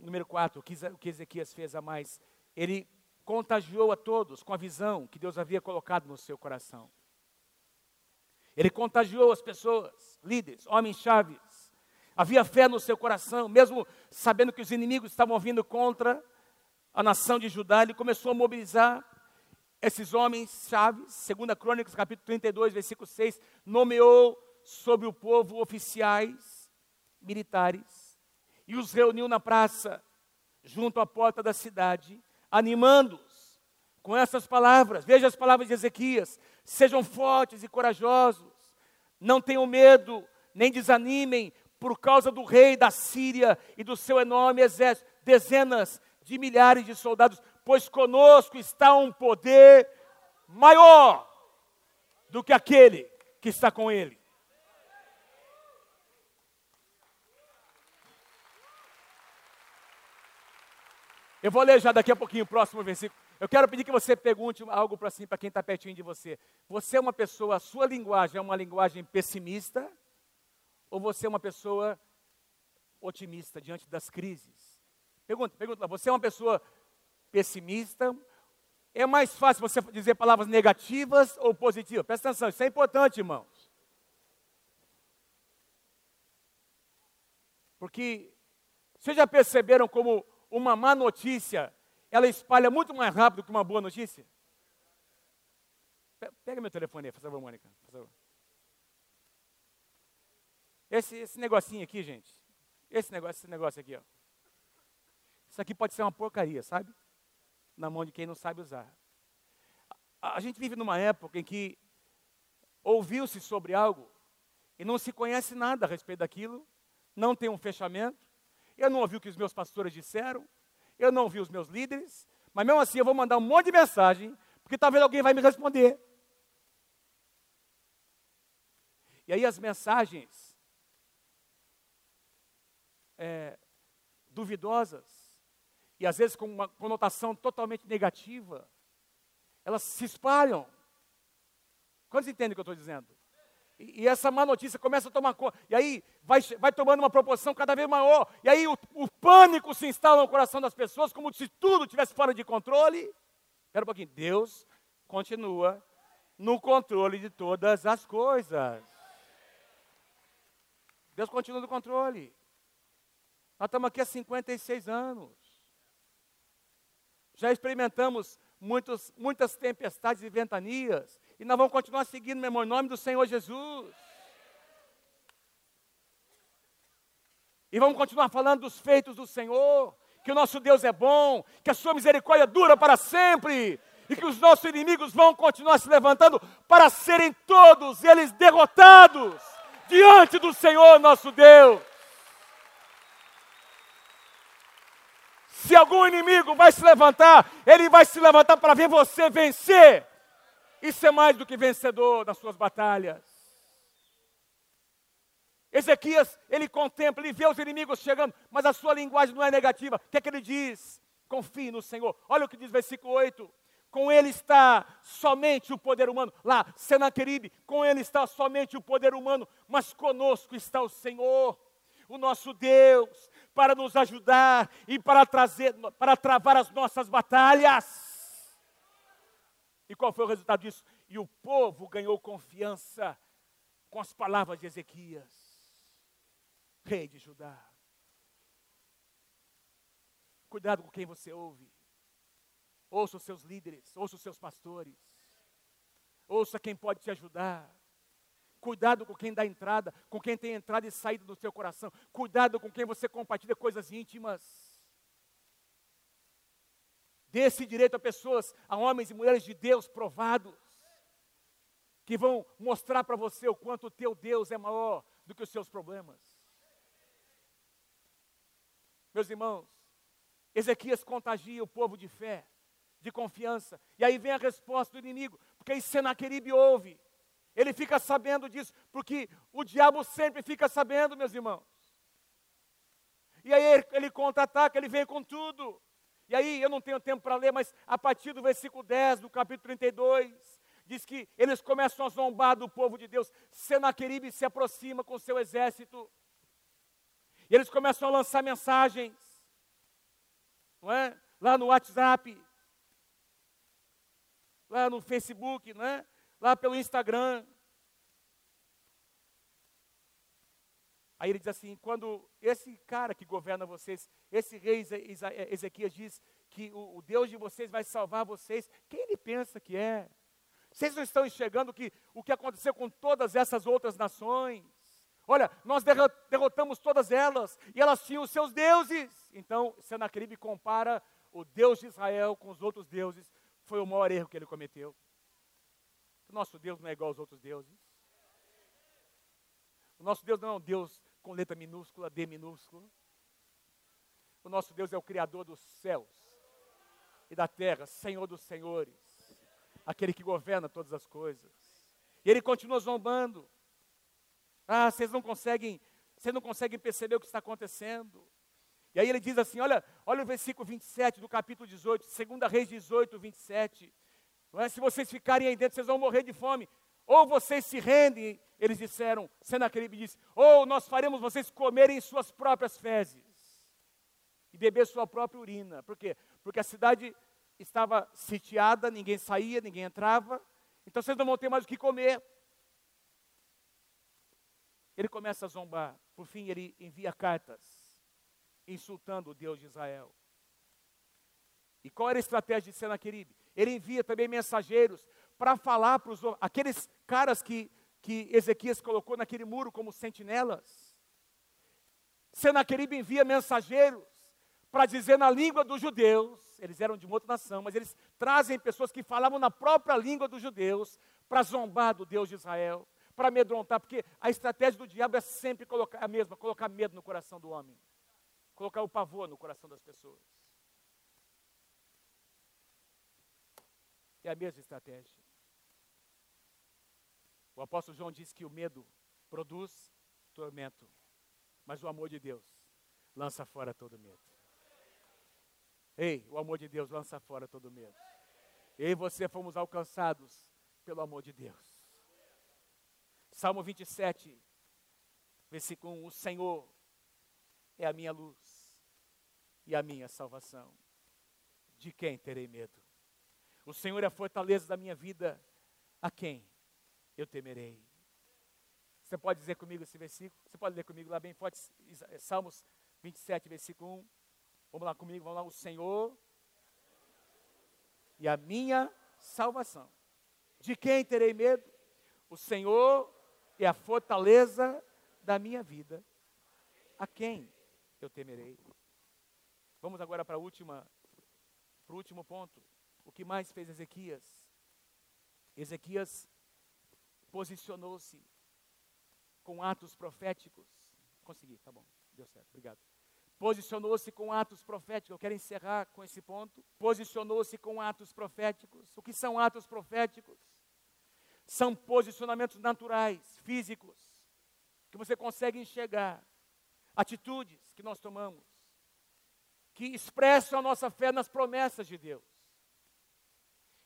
número quatro, o que Ezequias fez a mais, ele contagiou a todos com a visão que Deus havia colocado no seu coração. Ele contagiou as pessoas, líderes, homens chaves. Havia fé no seu coração, mesmo sabendo que os inimigos estavam vindo contra a nação de Judá, ele começou a mobilizar esses homens chaves, segunda Crônicas, capítulo 32, versículo 6, nomeou sobre o povo oficiais militares e os reuniu na praça, junto à porta da cidade, animando-os com essas palavras. Veja as palavras de Ezequias: sejam fortes e corajosos, não tenham medo, nem desanimem por causa do rei da Síria e do seu enorme exército, dezenas de milhares de soldados pois conosco está um poder maior do que aquele que está com ele. Eu vou ler já daqui a pouquinho o próximo versículo. Eu quero pedir que você pergunte algo para assim, para quem está pertinho de você. Você é uma pessoa, a sua linguagem é uma linguagem pessimista? Ou você é uma pessoa otimista diante das crises? Pergunta, pergunta, você é uma pessoa pessimista? É mais fácil você dizer palavras negativas ou positivas? Presta atenção, isso é importante, irmãos. Porque vocês já perceberam como uma má notícia, ela espalha muito mais rápido que uma boa notícia? Pega meu telefone aí, por favor, Mônica. Por favor. Esse, esse negocinho aqui, gente. Esse negócio, esse negócio aqui, ó. Isso aqui pode ser uma porcaria, sabe? Na mão de quem não sabe usar. A, a gente vive numa época em que ouviu-se sobre algo e não se conhece nada a respeito daquilo, não tem um fechamento. Eu não ouvi o que os meus pastores disseram, eu não ouvi os meus líderes, mas mesmo assim eu vou mandar um monte de mensagem, porque talvez alguém vai me responder. E aí as mensagens é, duvidosas, e às vezes com uma conotação totalmente negativa, elas se espalham. Quantos entendem o que eu estou dizendo? E, essa má notícia começa a tomar conta, e aí vai, vai tomando uma proporção cada vez maior, e aí o, o pânico se instala no coração das pessoas, como se tudo estivesse fora de controle. Espera um pouquinho, Deus continua no controle de todas as coisas. Deus continua no controle. Nós estamos aqui há 56 anos. Já experimentamos muitos, muitas tempestades e ventanias. E nós vamos continuar seguindo, meu irmão, em nome do Senhor Jesus. E vamos continuar falando dos feitos do Senhor, que o nosso Deus é bom, que a sua misericórdia dura para sempre, e que os nossos inimigos vão continuar se levantando para serem todos eles derrotados diante do Senhor nosso Deus. Se algum inimigo vai se levantar, ele vai se levantar para ver você vencer e ser mais do que vencedor nas suas batalhas. Ezequias, ele contempla, ele vê os inimigos chegando, mas a sua linguagem não é negativa. O que é que ele diz? Confie no Senhor. Olha o que diz versículo 8 com ele está somente o poder humano. Lá, Senaqueribe, com ele está somente o poder humano, mas conosco está o Senhor, o nosso Deus, para nos ajudar e para trazer, para travar as nossas batalhas. E qual foi o resultado disso? E o povo ganhou confiança com as palavras de Ezequias, rei de Judá. Cuidado com quem você ouve. Ouça os seus líderes, ouça os seus pastores. Ouça quem pode te ajudar. Cuidado com quem dá entrada, com quem tem entrada e saída no seu coração. Cuidado com quem você compartilha coisas íntimas. Dê esse direito a pessoas, a homens e mulheres de Deus provados, que vão mostrar para você o quanto o teu Deus é maior do que os seus problemas. Meus irmãos, Ezequias contagia o povo de fé de confiança. E aí vem a resposta do inimigo, porque aí Senaqueribe ouve. Ele fica sabendo disso, porque o diabo sempre fica sabendo, meus irmãos. E aí ele contra-ataca, ele vem com tudo. E aí eu não tenho tempo para ler, mas a partir do versículo 10 do capítulo 32, diz que eles começam a zombar do povo de Deus. Senaqueribe se aproxima com seu exército. E eles começam a lançar mensagens. Não é? Lá no WhatsApp, lá no Facebook, né? lá pelo Instagram. Aí ele diz assim: quando esse cara que governa vocês, esse rei Ezequias diz que o, Deus de vocês vai salvar vocês, quem ele pensa que é? Vocês não estão enxergando que, o que aconteceu com todas essas outras nações? Olha, nós derrotamos todas elas e elas tinham os seus deuses. Então, Senaqueribe compara o Deus de Israel com os outros deuses foi o maior erro que ele cometeu. O nosso Deus não é igual aos outros deuses. O nosso Deus não é um Deus com letra minúscula, D minúscula. O nosso Deus é o Criador dos céus e da terra, Senhor dos senhores, aquele que governa todas as coisas. E ele continua zombando. Ah, vocês não conseguem, vocês não conseguem perceber o que está acontecendo. E aí ele diz assim: olha, olha o versículo 27 do capítulo 18, 2 Reis 18, 27. Não é? Se vocês ficarem aí dentro, vocês vão morrer de fome. Ou vocês se rendem, eles disseram, Senaqueribe disse, ou nós faremos vocês comerem suas próprias fezes e beber sua própria urina. Por quê? Porque a cidade estava sitiada, ninguém saía, ninguém entrava, então vocês não vão ter mais o que comer. Ele começa a zombar. Por fim, ele envia cartas insultando o Deus de Israel. E qual era a estratégia de Senaqueribe? Ele envia também mensageiros para falar para os aqueles caras que, que Ezequias colocou naquele muro como sentinelas. Senaqueribe envia mensageiros para dizer na língua dos judeus, eles eram de uma outra nação, mas eles trazem pessoas que falavam na própria língua dos judeus para zombar do Deus de Israel para amedrontar, porque a estratégia do diabo é sempre colocar a mesma, colocar medo no coração do homem, colocar o pavor no coração das pessoas. É a mesma estratégia. O apóstolo João disse que o medo produz tormento, mas o amor de Deus lança fora todo medo. Ei, o amor de Deus lança fora todo medo. Eu e você fomos alcançados pelo amor de Deus. Salmo 27, versículo 1: O Senhor é a minha luz e a minha salvação. De quem terei medo? O Senhor é a fortaleza da minha vida. A quem eu temerei? Você pode dizer comigo esse versículo? Você pode ler comigo lá bem forte, Salmos 27, versículo 1. Vamos lá comigo, vamos lá. O Senhor e a minha salvação. De quem terei medo? O Senhor é a fortaleza da minha vida. A quem eu temerei? Vamos agora para a última, para o último ponto. O que mais fez Ezequias? Ezequias posicionou-se com atos proféticos. Consegui, tá bom, deu certo, obrigado. Posicionou-se com atos proféticos. Eu quero encerrar com esse ponto. Posicionou-se com atos proféticos. O que são atos proféticos? São posicionamentos naturais, físicos, que você consegue enxergar. Atitudes que nós tomamos, que expressam a nossa fé nas promessas de Deus.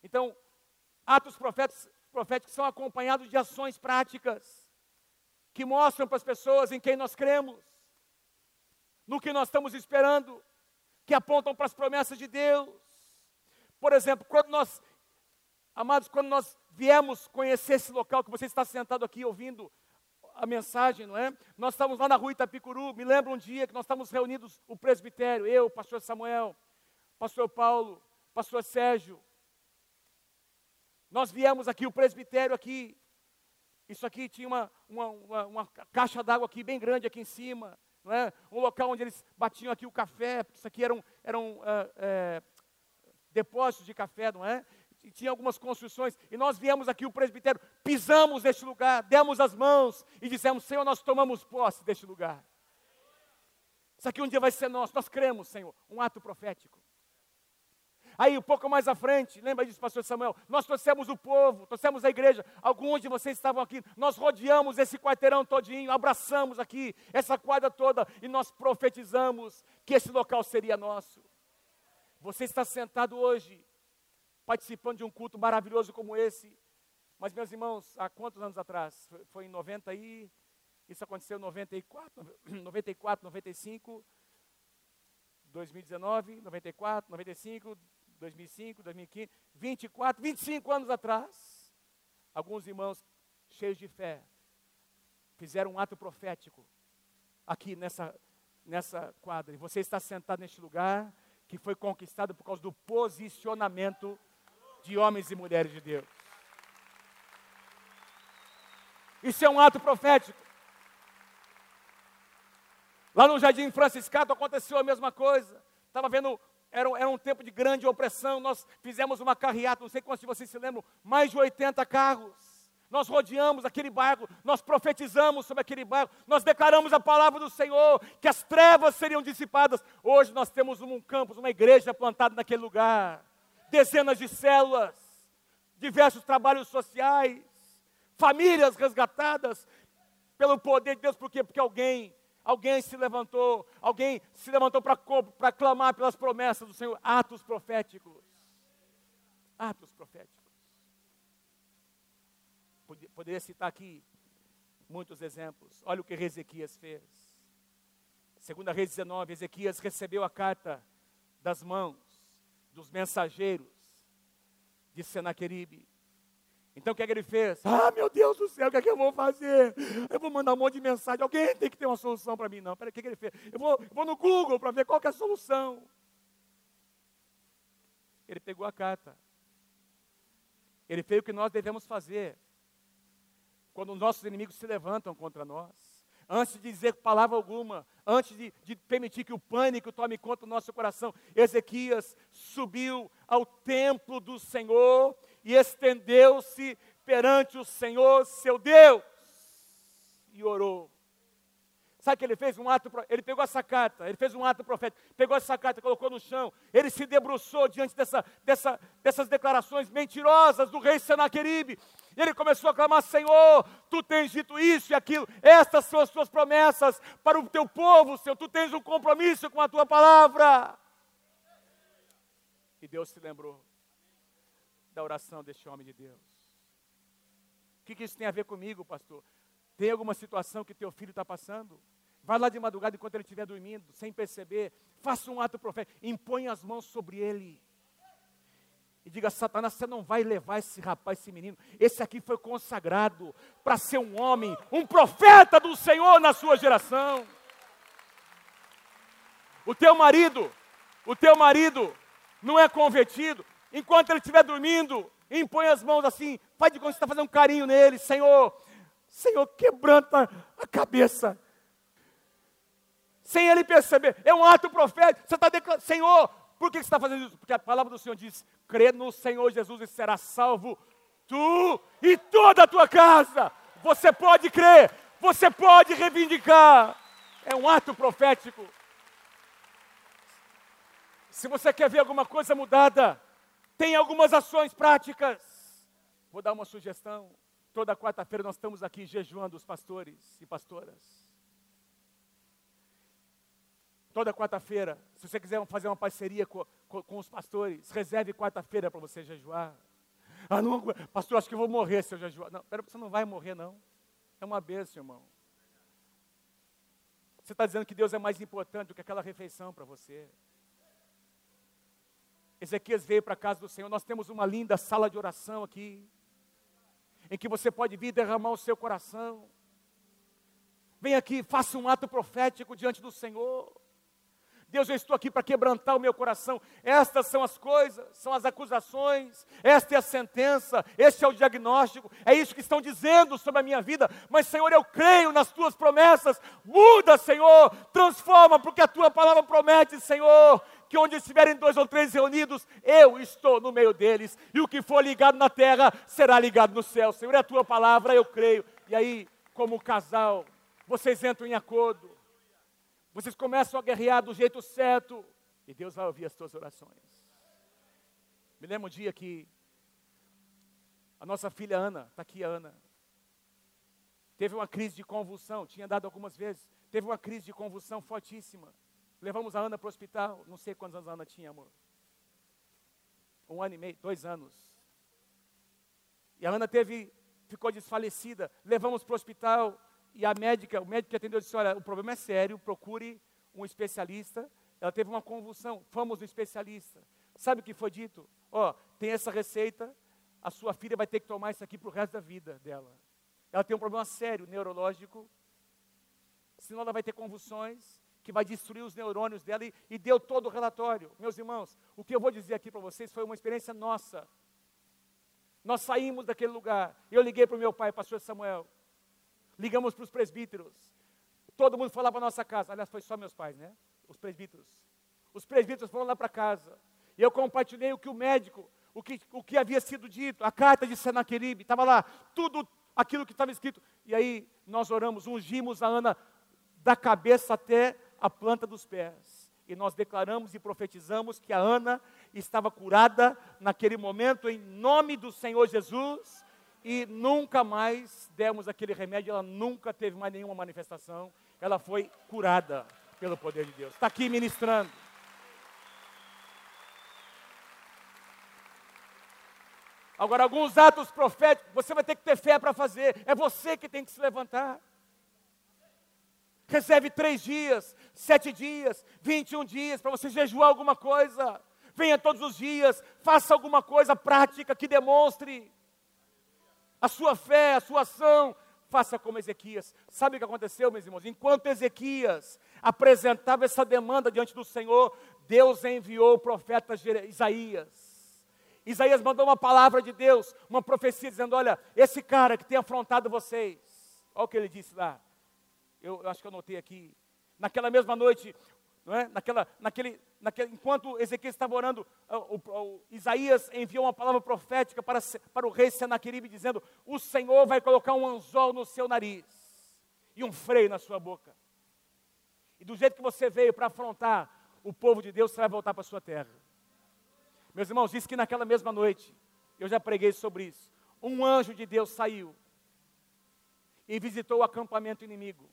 Então, atos proféticos, proféticos são acompanhados de ações práticas, que mostram para as pessoas em quem nós cremos, no que nós estamos esperando, que apontam para as promessas de Deus. Por exemplo, quando nós Amados, quando nós viemos conhecer esse local que você está sentado aqui ouvindo a mensagem, não é? Nós estávamos lá na rua Itapicuru, me lembro um dia que nós estávamos reunidos, o presbitério, eu, o pastor Samuel, pastor Paulo, pastor Sérgio. Nós viemos aqui, o presbitério aqui, isso aqui tinha uma, uma, uma, uma caixa d'água aqui bem grande aqui em cima, não é? Um local onde eles batiam aqui o café, isso aqui eram, é, é, depósitos de café, não é? tinha algumas construções, e nós viemos aqui, o presbitério, pisamos neste lugar, demos as mãos e dissemos: Senhor, nós tomamos posse deste lugar. Isso aqui um dia vai ser nosso, nós cremos, Senhor, um ato profético. Aí, um pouco mais à frente, lembra disso, pastor Samuel? Nós trouxemos o povo, trouxemos a igreja. Alguns de vocês estavam aqui. Nós rodeamos esse quarteirão todinho, abraçamos aqui essa quadra toda e nós profetizamos que esse local seria nosso. Você está sentado hoje participando de um culto maravilhoso como esse. Mas, meus irmãos, há quantos anos atrás? Foi em 90 e. Isso aconteceu em 94, 94, 95, 2019, 94, 95, 2005, 2015, 24, 25 anos atrás. Alguns irmãos cheios de fé fizeram um ato profético aqui nessa, nessa quadra. E você está sentado neste lugar que foi conquistado por causa do posicionamento de homens e mulheres de Deus. Isso é um ato profético. Lá no Jardim Franciscato aconteceu a mesma coisa. Estava vendo, era, era, um tempo de grande opressão. Nós fizemos uma carreata, não sei quantos de vocês se lembram, mais de 80 carros. Nós rodeamos aquele bairro, nós profetizamos sobre aquele bairro, nós declaramos a palavra do Senhor, que as trevas seriam dissipadas. Hoje nós temos um campus, uma igreja plantada naquele lugar dezenas de células, diversos trabalhos sociais, famílias resgatadas pelo poder de Deus, por quê? Porque alguém, alguém se levantou, alguém se levantou para clamar pelas promessas do Senhor, atos proféticos. Atos proféticos. Poderia citar aqui muitos exemplos. Olha o que Ezequias fez. Segunda Reis 19, Ezequias recebeu a carta das mãos dos mensageiros de Senaqueribe. Então o que, é que ele fez? Ah, meu Deus do céu, o que é que eu vou fazer? Eu vou mandar um monte de mensagem. Alguém tem que ter uma solução para mim. Não, peraí, o que, é que ele fez? Eu vou, eu vou no Google para ver qual é a solução. Ele pegou a carta. Ele fez o que nós devemos fazer. Quando os nossos inimigos se levantam contra nós antes de dizer palavra alguma, antes de, de, permitir que o pânico tome conta do nosso coração, Ezequias subiu ao templo do Senhor e estendeu-se perante o Senhor, seu Deus, e orou. Sabe que ele fez? Um ato, ele pegou essa carta, ele fez um ato profético, pegou essa carta, colocou no chão, ele se debruçou diante dessa, dessa, dessas declarações mentirosas do rei Senaqueribe. Ele começou a clamar: Senhor, tu tens dito isso e aquilo, estas são as tuas promessas para o teu povo, Senhor, tu tens um compromisso com a tua palavra. E Deus se lembrou da oração deste homem de Deus. O que, que isso tem a ver comigo, pastor? Tem alguma situação que teu filho está passando? Vai lá de madrugada enquanto ele estiver dormindo, sem perceber. Faça um ato profético. Impõe as mãos sobre ele. E diga, Satanás, você não vai levar esse rapaz, esse menino. Esse aqui foi consagrado para ser um homem, um profeta do Senhor na sua geração. O teu marido, o teu marido não é convertido. Enquanto ele estiver dormindo, impõe as mãos assim, faz de conta que você está fazendo um carinho nele. Senhor, Senhor, quebranta a cabeça. Sem ele perceber, é um ato profético. Você está declarando, Senhor, por que você está fazendo isso? Porque a palavra do Senhor diz: crê no Senhor Jesus e será salvo tu e toda a tua casa. Você pode crer, você pode reivindicar. É um ato profético. Se você quer ver alguma coisa mudada, tem algumas ações práticas. Vou dar uma sugestão. Toda quarta-feira nós estamos aqui jejuando os pastores e pastoras. Toda quarta-feira, se você quiser fazer uma parceria com, com, com os pastores, reserve quarta-feira para você jejuar. Ah, não, pastor, acho que eu vou morrer se eu jejuar. Não, pera, você não vai morrer, não. É uma bênção, irmão. Você está dizendo que Deus é mais importante do que aquela refeição para você. Ezequias veio para a casa do Senhor. Nós temos uma linda sala de oração aqui em que você pode vir derramar o seu coração. Vem aqui, faça um ato profético diante do Senhor. Deus, eu estou aqui para quebrantar o meu coração. Estas são as coisas, são as acusações, esta é a sentença, este é o diagnóstico, é isso que estão dizendo sobre a minha vida. Mas, Senhor, eu creio nas tuas promessas. Muda, Senhor, transforma, porque a tua palavra promete, Senhor, que onde estiverem dois ou três reunidos, eu estou no meio deles, e o que for ligado na terra será ligado no céu. Senhor, é a tua palavra, eu creio. E aí, como casal, vocês entram em acordo, vocês começam a guerrear do jeito certo, e Deus vai ouvir as tuas orações. Me lembro um dia que a nossa filha Ana, está aqui a Ana, teve uma crise de convulsão, tinha dado algumas vezes, teve uma crise de convulsão fortíssima. Levamos a Ana para o hospital, não sei quantos anos a Ana tinha, amor. Um ano e meio, dois anos. E a Ana teve, ficou desfalecida. Levamos para o hospital e a médica, o médico que atendeu disse: Olha, o problema é sério, procure um especialista. Ela teve uma convulsão, fomos no especialista. Sabe o que foi dito? Ó, oh, tem essa receita, a sua filha vai ter que tomar isso aqui para o resto da vida dela. Ela tem um problema sério, neurológico, senão ela vai ter convulsões, que vai destruir os neurônios dela e, e deu todo o relatório. Meus irmãos, o que eu vou dizer aqui para vocês foi uma experiência nossa. Nós saímos daquele lugar. Eu liguei para o meu pai, pastor Samuel. Ligamos para os presbíteros. Todo mundo foi lá para nossa casa. Aliás, foi só meus pais, né? Os presbíteros. Os presbíteros foram lá para casa. E eu compartilhei o que o médico, o que, o que havia sido dito, a carta de Senaqueribe, estava lá, tudo aquilo que estava escrito. E aí nós oramos, ungimos a Ana da cabeça até a planta dos pés. E nós declaramos e profetizamos que a Ana estava curada naquele momento, em nome do Senhor Jesus, e nunca mais demos aquele remédio, ela nunca teve mais nenhuma manifestação, ela foi curada pelo poder de Deus. Está aqui ministrando. Agora, alguns atos proféticos, você vai ter que ter fé para fazer. É você que tem que se levantar. Reserve três dias, sete dias, vinte e um dias para você jejuar alguma coisa. Venha todos os dias, faça alguma coisa prática que demonstre a sua fé, a sua ação. Faça como Ezequias. Sabe o que aconteceu, meus irmãos? Enquanto Ezequias apresentava essa demanda diante do Senhor, Deus enviou o profeta Isaías Isaías mandou uma palavra de Deus, uma profecia, dizendo: Olha, esse cara que tem afrontado vocês, olha o que ele disse lá. Eu, eu acho que eu notei aqui. Naquela mesma noite, não é? Naquela, naquele, naquele, enquanto Ezequiel estava orando, o, o, o, Isaías enviou uma palavra profética para, para o rei Senaqueribe, dizendo: O Senhor vai colocar um anzol no seu nariz e um freio na sua boca. E do jeito que você veio para afrontar o povo de Deus, você vai voltar para a sua terra. Meus irmãos, diz que naquela mesma noite, eu já preguei sobre isso, um anjo de Deus saiu e visitou o acampamento inimigo.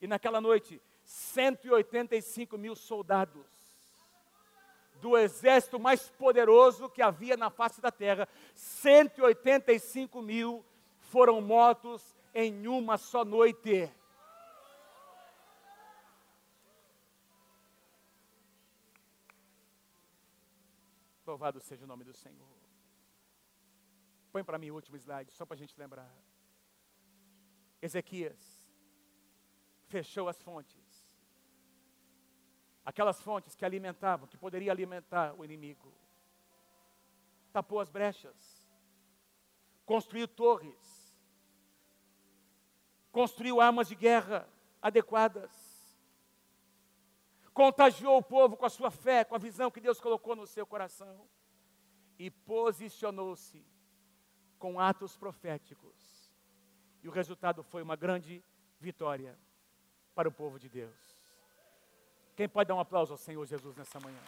E naquela noite, 185 mil soldados do exército mais poderoso que havia na face da terra, 185 mil foram mortos em uma só noite. Louvado seja o nome do Senhor. Põe para mim o último slide, só para a gente lembrar. Ezequias fechou as fontes. Aquelas fontes que alimentavam, que poderia alimentar o inimigo. Tapou as brechas. Construiu torres. Construiu armas de guerra adequadas contagiou o povo com a sua fé, com a visão que Deus colocou no seu coração e posicionou-se com atos proféticos. E o resultado foi uma grande vitória para o povo de Deus. Quem pode dar um aplauso ao Senhor Jesus nessa manhã?